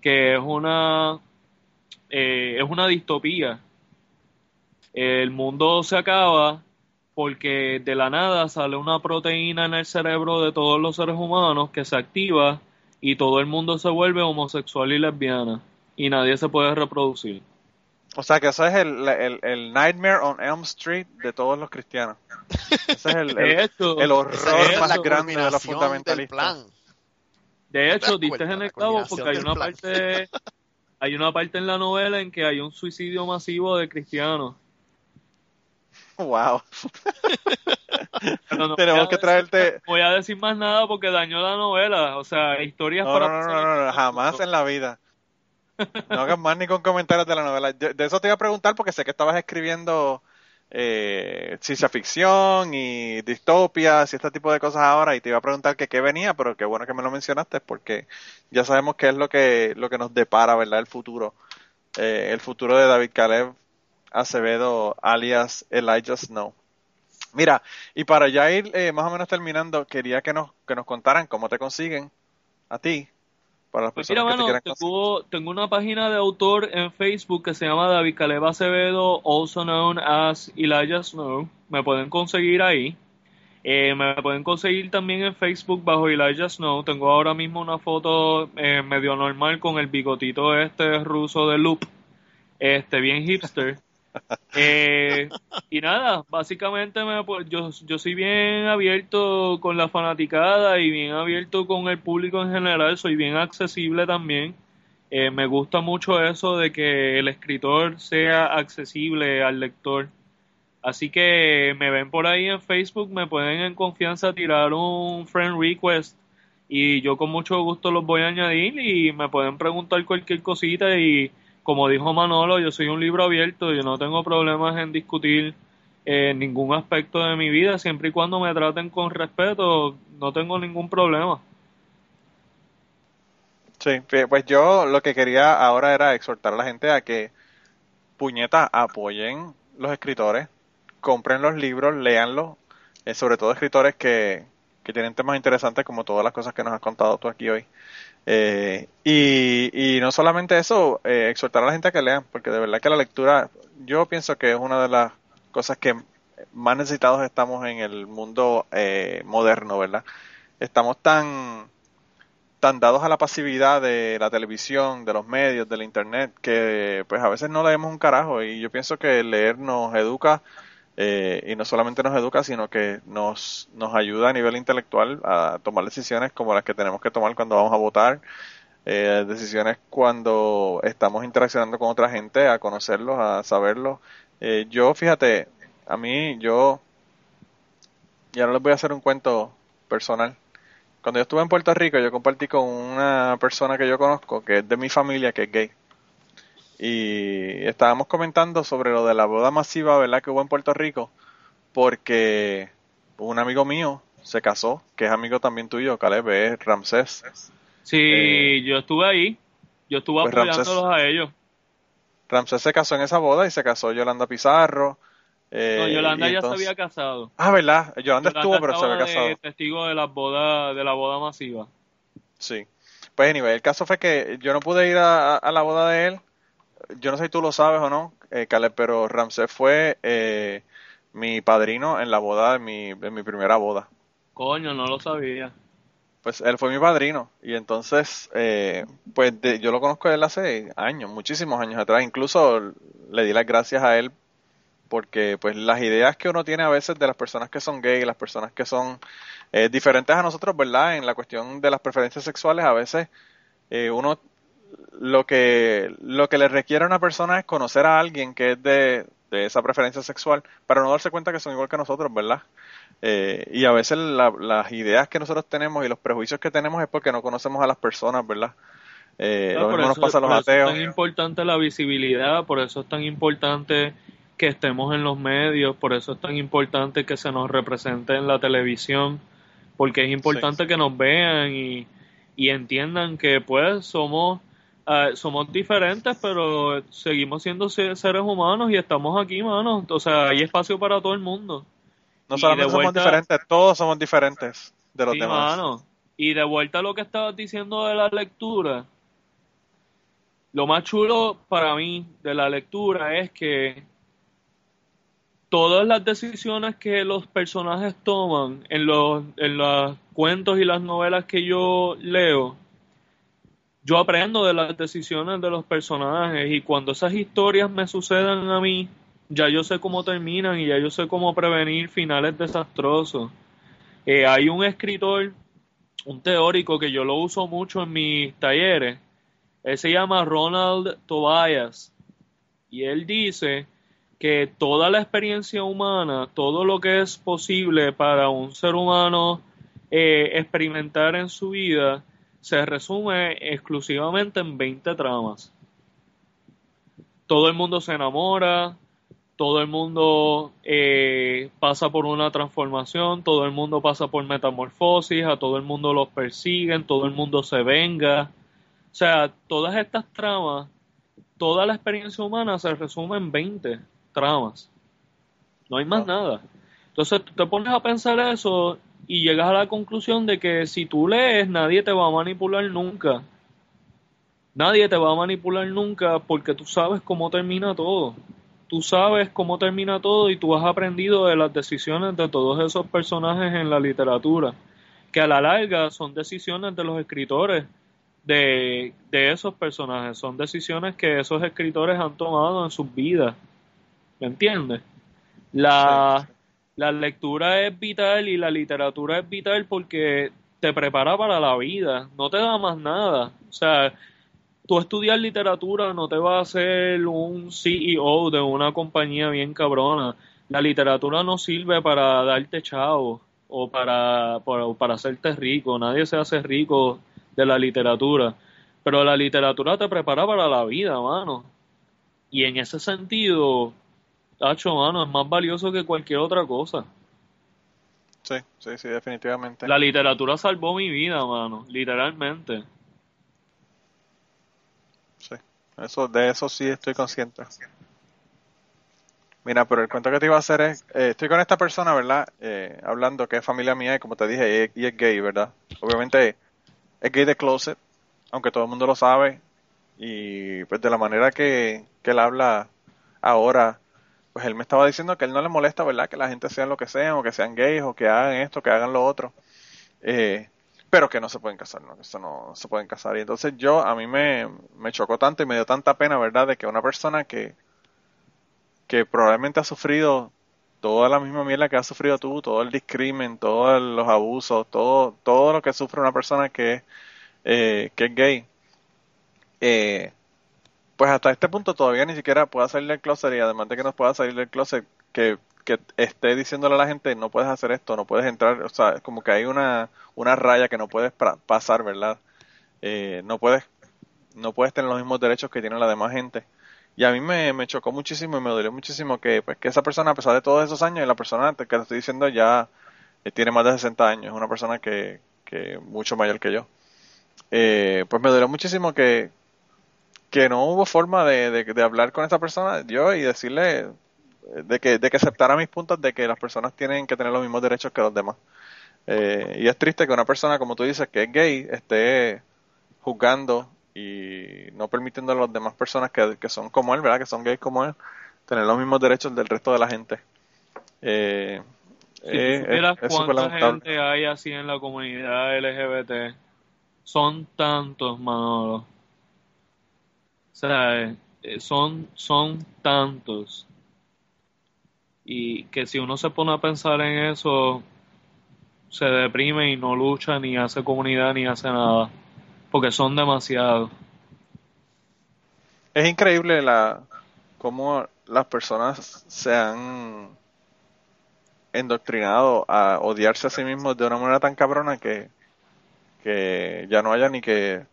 que es una eh, es una distopía. El mundo se acaba porque de la nada sale una proteína en el cerebro de todos los seres humanos que se activa y todo el mundo se vuelve homosexual y lesbiana y nadie se puede reproducir. O sea que eso es el, el, el Nightmare on Elm Street de todos los cristianos. Ese es el, [laughs] De el, hecho, el horror es más grande de los culminación del fundamentalistas. plan. De hecho, ¿Te das diste en el La clavo porque hay una plan. parte, hay una parte en la novela en que hay un suicidio masivo de cristianos. Wow. Pero no Tenemos voy a que decir- traerte. voy a decir más nada porque dañó la novela. O sea, historias No, para no, no, no, no, jamás en la vida. No hagas más ni con comentarios de la novela. Yo- de eso te iba a preguntar porque sé que estabas escribiendo eh, ciencia ficción y distopias y este tipo de cosas ahora y te iba a preguntar que qué venía, pero qué bueno que me lo mencionaste porque ya sabemos qué es lo que, lo que nos depara, ¿verdad? El futuro. Eh, el futuro de David Caleb Acevedo alias Elijah Snow. Mira, y para ya ir eh, más o menos terminando, quería que nos, que nos contaran cómo te consiguen a ti, para las Pues personas mira, que mano, tengo, tengo una página de autor en Facebook que se llama David Caleb Acevedo, also known as Elijah Snow. Me pueden conseguir ahí. Eh, me pueden conseguir también en Facebook bajo Elijah Snow. Tengo ahora mismo una foto eh, medio normal con el bigotito este ruso de loop. Este, bien hipster. Eh, y nada, básicamente me, pues, yo, yo soy bien abierto con la fanaticada y bien abierto con el público en general, soy bien accesible también. Eh, me gusta mucho eso de que el escritor sea accesible al lector. Así que me ven por ahí en Facebook, me pueden en confianza tirar un friend request y yo con mucho gusto los voy a añadir y me pueden preguntar cualquier cosita y como dijo Manolo, yo soy un libro abierto, yo no tengo problemas en discutir eh, ningún aspecto de mi vida, siempre y cuando me traten con respeto, no tengo ningún problema. Sí, pues yo lo que quería ahora era exhortar a la gente a que, puñeta, apoyen los escritores, compren los libros, léanlos, eh, sobre todo escritores que, que tienen temas interesantes como todas las cosas que nos has contado tú aquí hoy. Eh, y, no solamente eso, eh, exhortar a la gente a que lean, porque de verdad que la lectura, yo pienso que es una de las cosas que más necesitados estamos en el mundo eh, moderno, ¿verdad? Estamos tan tan dados a la pasividad de la televisión, de los medios, del internet, que pues a veces no leemos un carajo y yo pienso que leer nos educa, eh, y no solamente nos educa, sino que nos, nos ayuda a nivel intelectual a tomar decisiones como las que tenemos que tomar cuando vamos a votar, eh, decisiones cuando estamos interaccionando con otra gente, a conocerlos, a saberlos. Eh, yo, fíjate, a mí, yo, ya no les voy a hacer un cuento personal. Cuando yo estuve en Puerto Rico, yo compartí con una persona que yo conozco, que es de mi familia, que es gay. Y estábamos comentando sobre lo de la boda masiva, ¿verdad? Que hubo en Puerto Rico, porque un amigo mío se casó, que es amigo también tuyo, Caleb, es Ramsés. Sí, Eh, yo estuve ahí. Yo estuve pues apoyándolos a ellos. Ramsés se casó en esa boda y se casó Yolanda Pizarro. eh, No, Yolanda ya entonces- se había casado. Ah, ¿verdad? Yolanda, Yolanda estuvo, pero se había de casado. testigo de la boda, de la boda masiva. Sí. Pues anyway, el caso fue que yo no pude ir a, a la boda de él. Yo no sé si tú lo sabes o no, eh, Caleb, pero Ramsés fue eh, mi padrino en la boda de mi, de mi primera boda. Coño, no lo sabía. Pues él fue mi padrino y entonces, eh, pues de- yo lo conozco a él hace años, muchísimos años atrás. Incluso le di las gracias a él porque pues las ideas que uno tiene a veces de las personas que son gay, las personas que son eh, diferentes a nosotros, ¿verdad? En la cuestión de las preferencias sexuales, a veces eh, uno lo que lo que le requiere a una persona es conocer a alguien que es de, de esa preferencia sexual para no darse cuenta que son igual que nosotros, ¿verdad? Eh, y a veces la- las ideas que nosotros tenemos y los prejuicios que tenemos es porque no conocemos a las personas, ¿verdad? Eh, lo mismo nos pasa a los por eso ateos. Es tan importante la visibilidad, por eso es tan importante que estemos en los medios, por eso es tan importante que se nos represente en la televisión, porque es importante que nos vean y, y entiendan que pues somos ah, somos diferentes, pero seguimos siendo se- seres humanos y estamos aquí, mano. O sea, hay espacio para todo el mundo. No y solamente de somos diferentes, todos somos diferentes de los Sí, demás. mano. Y de vuelta a lo que estabas diciendo de la lectura, lo más chulo para mí de la lectura es que todas las decisiones que los personajes toman en los, en los cuentos y las novelas que yo leo, yo aprendo de las decisiones de los personajes y cuando esas historias me sucedan a mí, ya yo sé cómo terminan y ya yo sé cómo prevenir finales desastrosos. Eh, hay un escritor, un teórico que yo lo uso mucho en mis talleres. Él se llama Ronald Tobias. Y él dice que toda la experiencia humana, todo lo que es posible para un ser humano eh, experimentar en su vida, se resume exclusivamente en 20 tramas. Todo el mundo se enamora, todo el mundo eh, pasa por una transformación, todo el mundo pasa por metamorfosis, a todo el mundo los persiguen, todo el mundo se venga. O sea, todas estas tramas, toda la experiencia humana se resume en 20 tramas. No hay más nada. Entonces tú te pones a pensar eso y llegas a la conclusión de que si tú lees, nadie te va a manipular nunca. Nadie te va a manipular nunca porque tú sabes cómo termina todo tú sabes cómo termina todo y tú has aprendido de las decisiones de todos esos personajes en la literatura, que a la larga son decisiones de los escritores de, de esos personajes, son decisiones que esos escritores han tomado en sus vidas. ¿Me entiendes? La, la lectura es vital y la literatura es vital porque te prepara para la vida, no te da más nada. O sea, tú estudiar literatura no te va a hacer un CEO de una compañía bien cabrona. La literatura no sirve para darte chavo o para, para, para hacerte rico. Nadie se hace rico de la literatura. Pero la literatura te prepara para la vida, mano. Y en ese sentido, Tacho, mano, es más valioso que cualquier otra cosa. Sí, sí, sí, definitivamente. La literatura salvó mi vida, mano, literalmente. Sí, eso, de eso sí estoy consciente. Mira, pero el cuento que te iba a hacer es, eh, estoy con esta persona, ¿verdad? Eh, hablando que es familia mía y como te dije, y, y es gay, ¿verdad? Obviamente es gay de closet, aunque todo el mundo lo sabe, y pues de la manera que, que él habla ahora, pues él me estaba diciendo que él no le molesta, ¿verdad? Que la gente sea lo que sean, o que sean gays, o que hagan esto, que hagan lo otro. Eh, pero que no se pueden casar, ¿no? Que eso no se pueden casar. Y entonces yo, a mí me, me chocó tanto y me dio tanta pena, ¿verdad? De que una persona que, que probablemente ha sufrido toda la misma mierda que has sufrido tú, todo el discrimen, todos los abusos, todo, todo lo que sufre una persona que, eh, que es gay, eh, pues hasta este punto todavía ni siquiera pueda salir del closet y además de que no pueda salir del closet, que, que esté diciéndole a la gente no puedes hacer esto, no puedes entrar, o sea, como que hay una, una raya que no puedes pasar, ¿verdad? Eh, no puedes no puedes tener los mismos derechos que tiene la demás gente. Y a mí me, me chocó muchísimo y me dolió muchísimo que, pues, que esa persona, a pesar de todos esos años, y la persona que te estoy diciendo ya eh, tiene más de 60 años, es una persona que, que mucho mayor que yo. Eh, pues me dolió muchísimo que, que no hubo forma de, de, de hablar con esa persona, yo, y decirle eh, de que, de que aceptara mis puntos de que las personas tienen que tener los mismos derechos que los demás. Eh, y es triste que una persona, como tú dices, que es gay, esté juzgando y no permitiendo a las demás personas que, que son como él, ¿verdad? Que son gays como él, tener los mismos derechos del resto de la gente. Eh, Si eh, supieras es- cuánta gente hay así en la comunidad LGBT, son tantos, Manolo. Sea, eh, son, son tantos. Y que si uno se pone a pensar en eso, se deprime y no lucha, ni hace comunidad, ni hace nada. Porque son demasiados. Es increíble la cómo las personas se han endoctrinado a odiarse a sí mismos de una manera tan cabrona que, que ya no haya ni que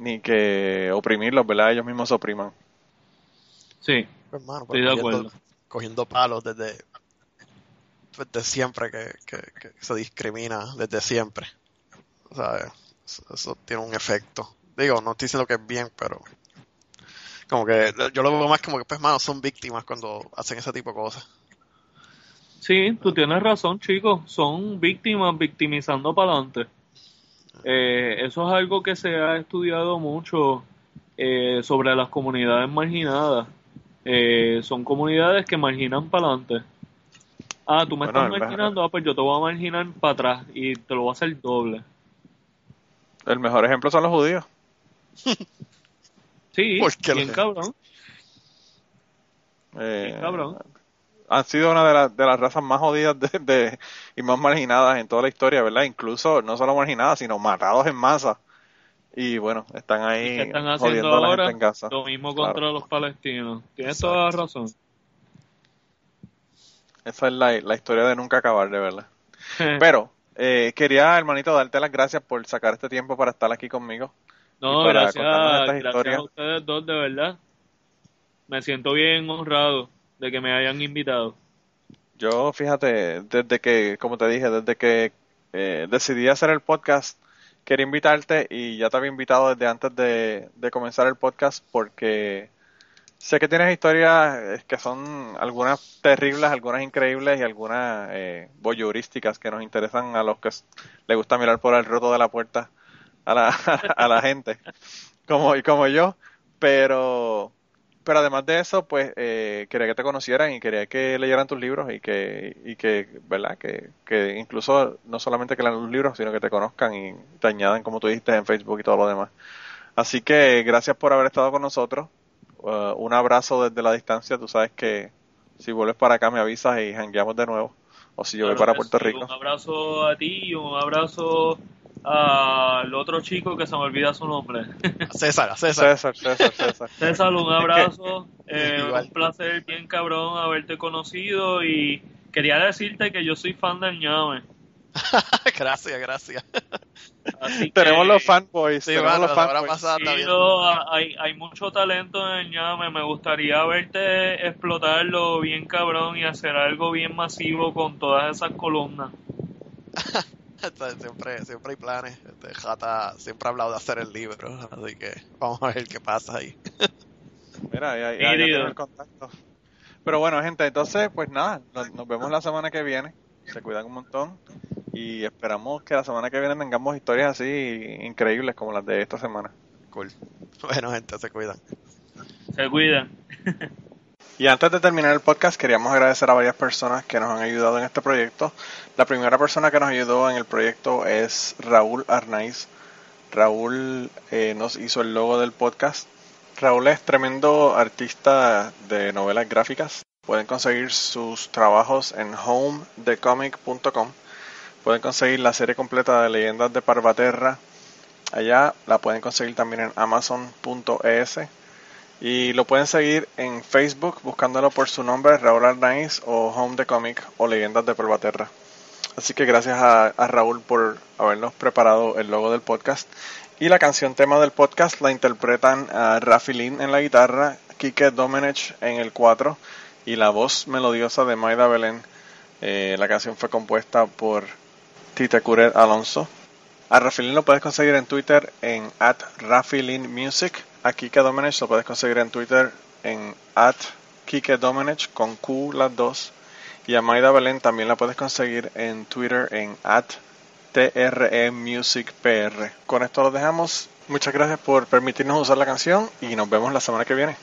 ni que oprimirlos, ¿verdad? Ellos mismos se opriman. Sí, Pues, mano, estoy de cogiendo, acuerdo. cogiendo palos desde, desde siempre que, que- que se discrimina, desde siempre. O sea, eso, eso tiene un efecto. Digo, no estoy diciendo que es bien, pero como que yo lo veo más como que, pues, mano, son víctimas cuando hacen ese tipo de cosas. Sí, tú tienes razón, chicos. Son víctimas victimizando para adelante. Eh, eso es algo que se ha estudiado mucho eh, sobre las comunidades marginadas. Eh, son comunidades que marginan para adelante. Ah, tú me Bueno, estás marginando, ah, pues yo te voy a marginar para atrás y te lo voy a hacer doble. El mejor ejemplo son los judíos. Sí, [laughs] ¿Por qué bien cabrón. Eh, Bien cabrón. Han sido una de, las de las razas más jodidas de, de- y más marginadas en toda la historia, ¿verdad? Incluso no solo marginadas, sino matados en masa. Y bueno, están ahí ¿Qué están jodiendo haciendo a la ahora? gente en casa. Lo mismo Claro. contra los palestinos. Tienes Exacto. toda la razón. Esa es la, la historia de nunca acabar, de verdad. [laughs] Pero eh, quería, hermanito, darte las gracias por sacar este tiempo para estar aquí conmigo. No, gracias, gracias a ustedes dos, de verdad. Me siento bien honrado de que me hayan invitado. Yo, fíjate, desde que, como te dije, desde que eh, decidí hacer el podcast, quería invitarte y ya te había invitado desde antes de, comenzar el podcast porque sé que tienes historias eh, que son algunas terribles, algunas increíbles y algunas eh, voyeurísticas que nos interesan a los que les gusta mirar por el roto de la puerta a la, [laughs] a la gente, como, como yo, pero pero además de eso, pues eh, quería que te conocieran y quería que leyeran tus libros y que, y que ¿verdad? Que, que incluso no solamente que lean los libros, sino que te conozcan y te añadan, como tú dijiste, en Facebook y todo lo demás. Así que gracias por haber estado con nosotros. Uh, un abrazo desde la distancia. Tú sabes que si vuelves para acá me avisas y jangueamos de nuevo. O si yo voy para Puerto sí. Rico. Un abrazo a ti y un abrazo al otro chico que se me olvida su nombre. [laughs] César, César. César, César, César. [laughs] César, un abrazo. Eh, un placer bien cabrón haberte conocido y quería decirte que yo soy fan del ñame. [laughs] gracias, gracias. Así que- Tenemos los fanboys. Sí, tenemos los fanboys. pasada Sí, también. no, hay, hay mucho talento en el ñame. Me gustaría verte explotarlo bien cabrón y hacer algo bien masivo con todas esas columnas. [laughs] Siempre, siempre hay planes. Este, Jata siempre ha hablado de hacer el libro, así que vamos a ver qué pasa ahí. [laughs] Mira, ya, ya- ya tengo el contacto. Pero bueno, gente, entonces, pues nada, nos, nos vemos la semana que viene. Se cuidan un montón. Y esperamos que la semana que viene tengamos historias así increíbles como las de esta semana. Cool. [laughs] Bueno, gente, se cuidan. Se cuidan. Y antes de terminar el podcast, queríamos agradecer a varias personas que nos han ayudado en este proyecto. La primera persona que nos ayudó en el proyecto es Raúl Arnaiz. Raúl eh, nos hizo el logo del podcast. Raúl es tremendo artista de novelas gráficas. Pueden conseguir sus trabajos en homedecomic.com. Pueden conseguir la serie completa de Leyendas de Parvaterra. Allá la pueden conseguir también en amazon.es y lo pueden seguir en Facebook buscándolo por su nombre, Raúl Arnaiz o Home de Comic o Leyendas de Polvaterra. Así que gracias a, Raúl por habernos preparado el logo del podcast. Y la canción tema del podcast la interpretan a Rafi Lin en la guitarra, Kike Domenech en el 4 y la voz melodiosa de Maida Belén. Eh, la canción fue compuesta por Tita Curet Alonso. A Rafi Lin lo puedes conseguir en Twitter en at Rafi Lin Music a Kike Domenech lo puedes conseguir en Twitter en at Kike Domenech con Q las dos. Y a Maida Belén también la puedes conseguir en Twitter en at TRE Music PR. Con esto lo dejamos. Muchas gracias por permitirnos usar la canción y nos vemos la semana que viene.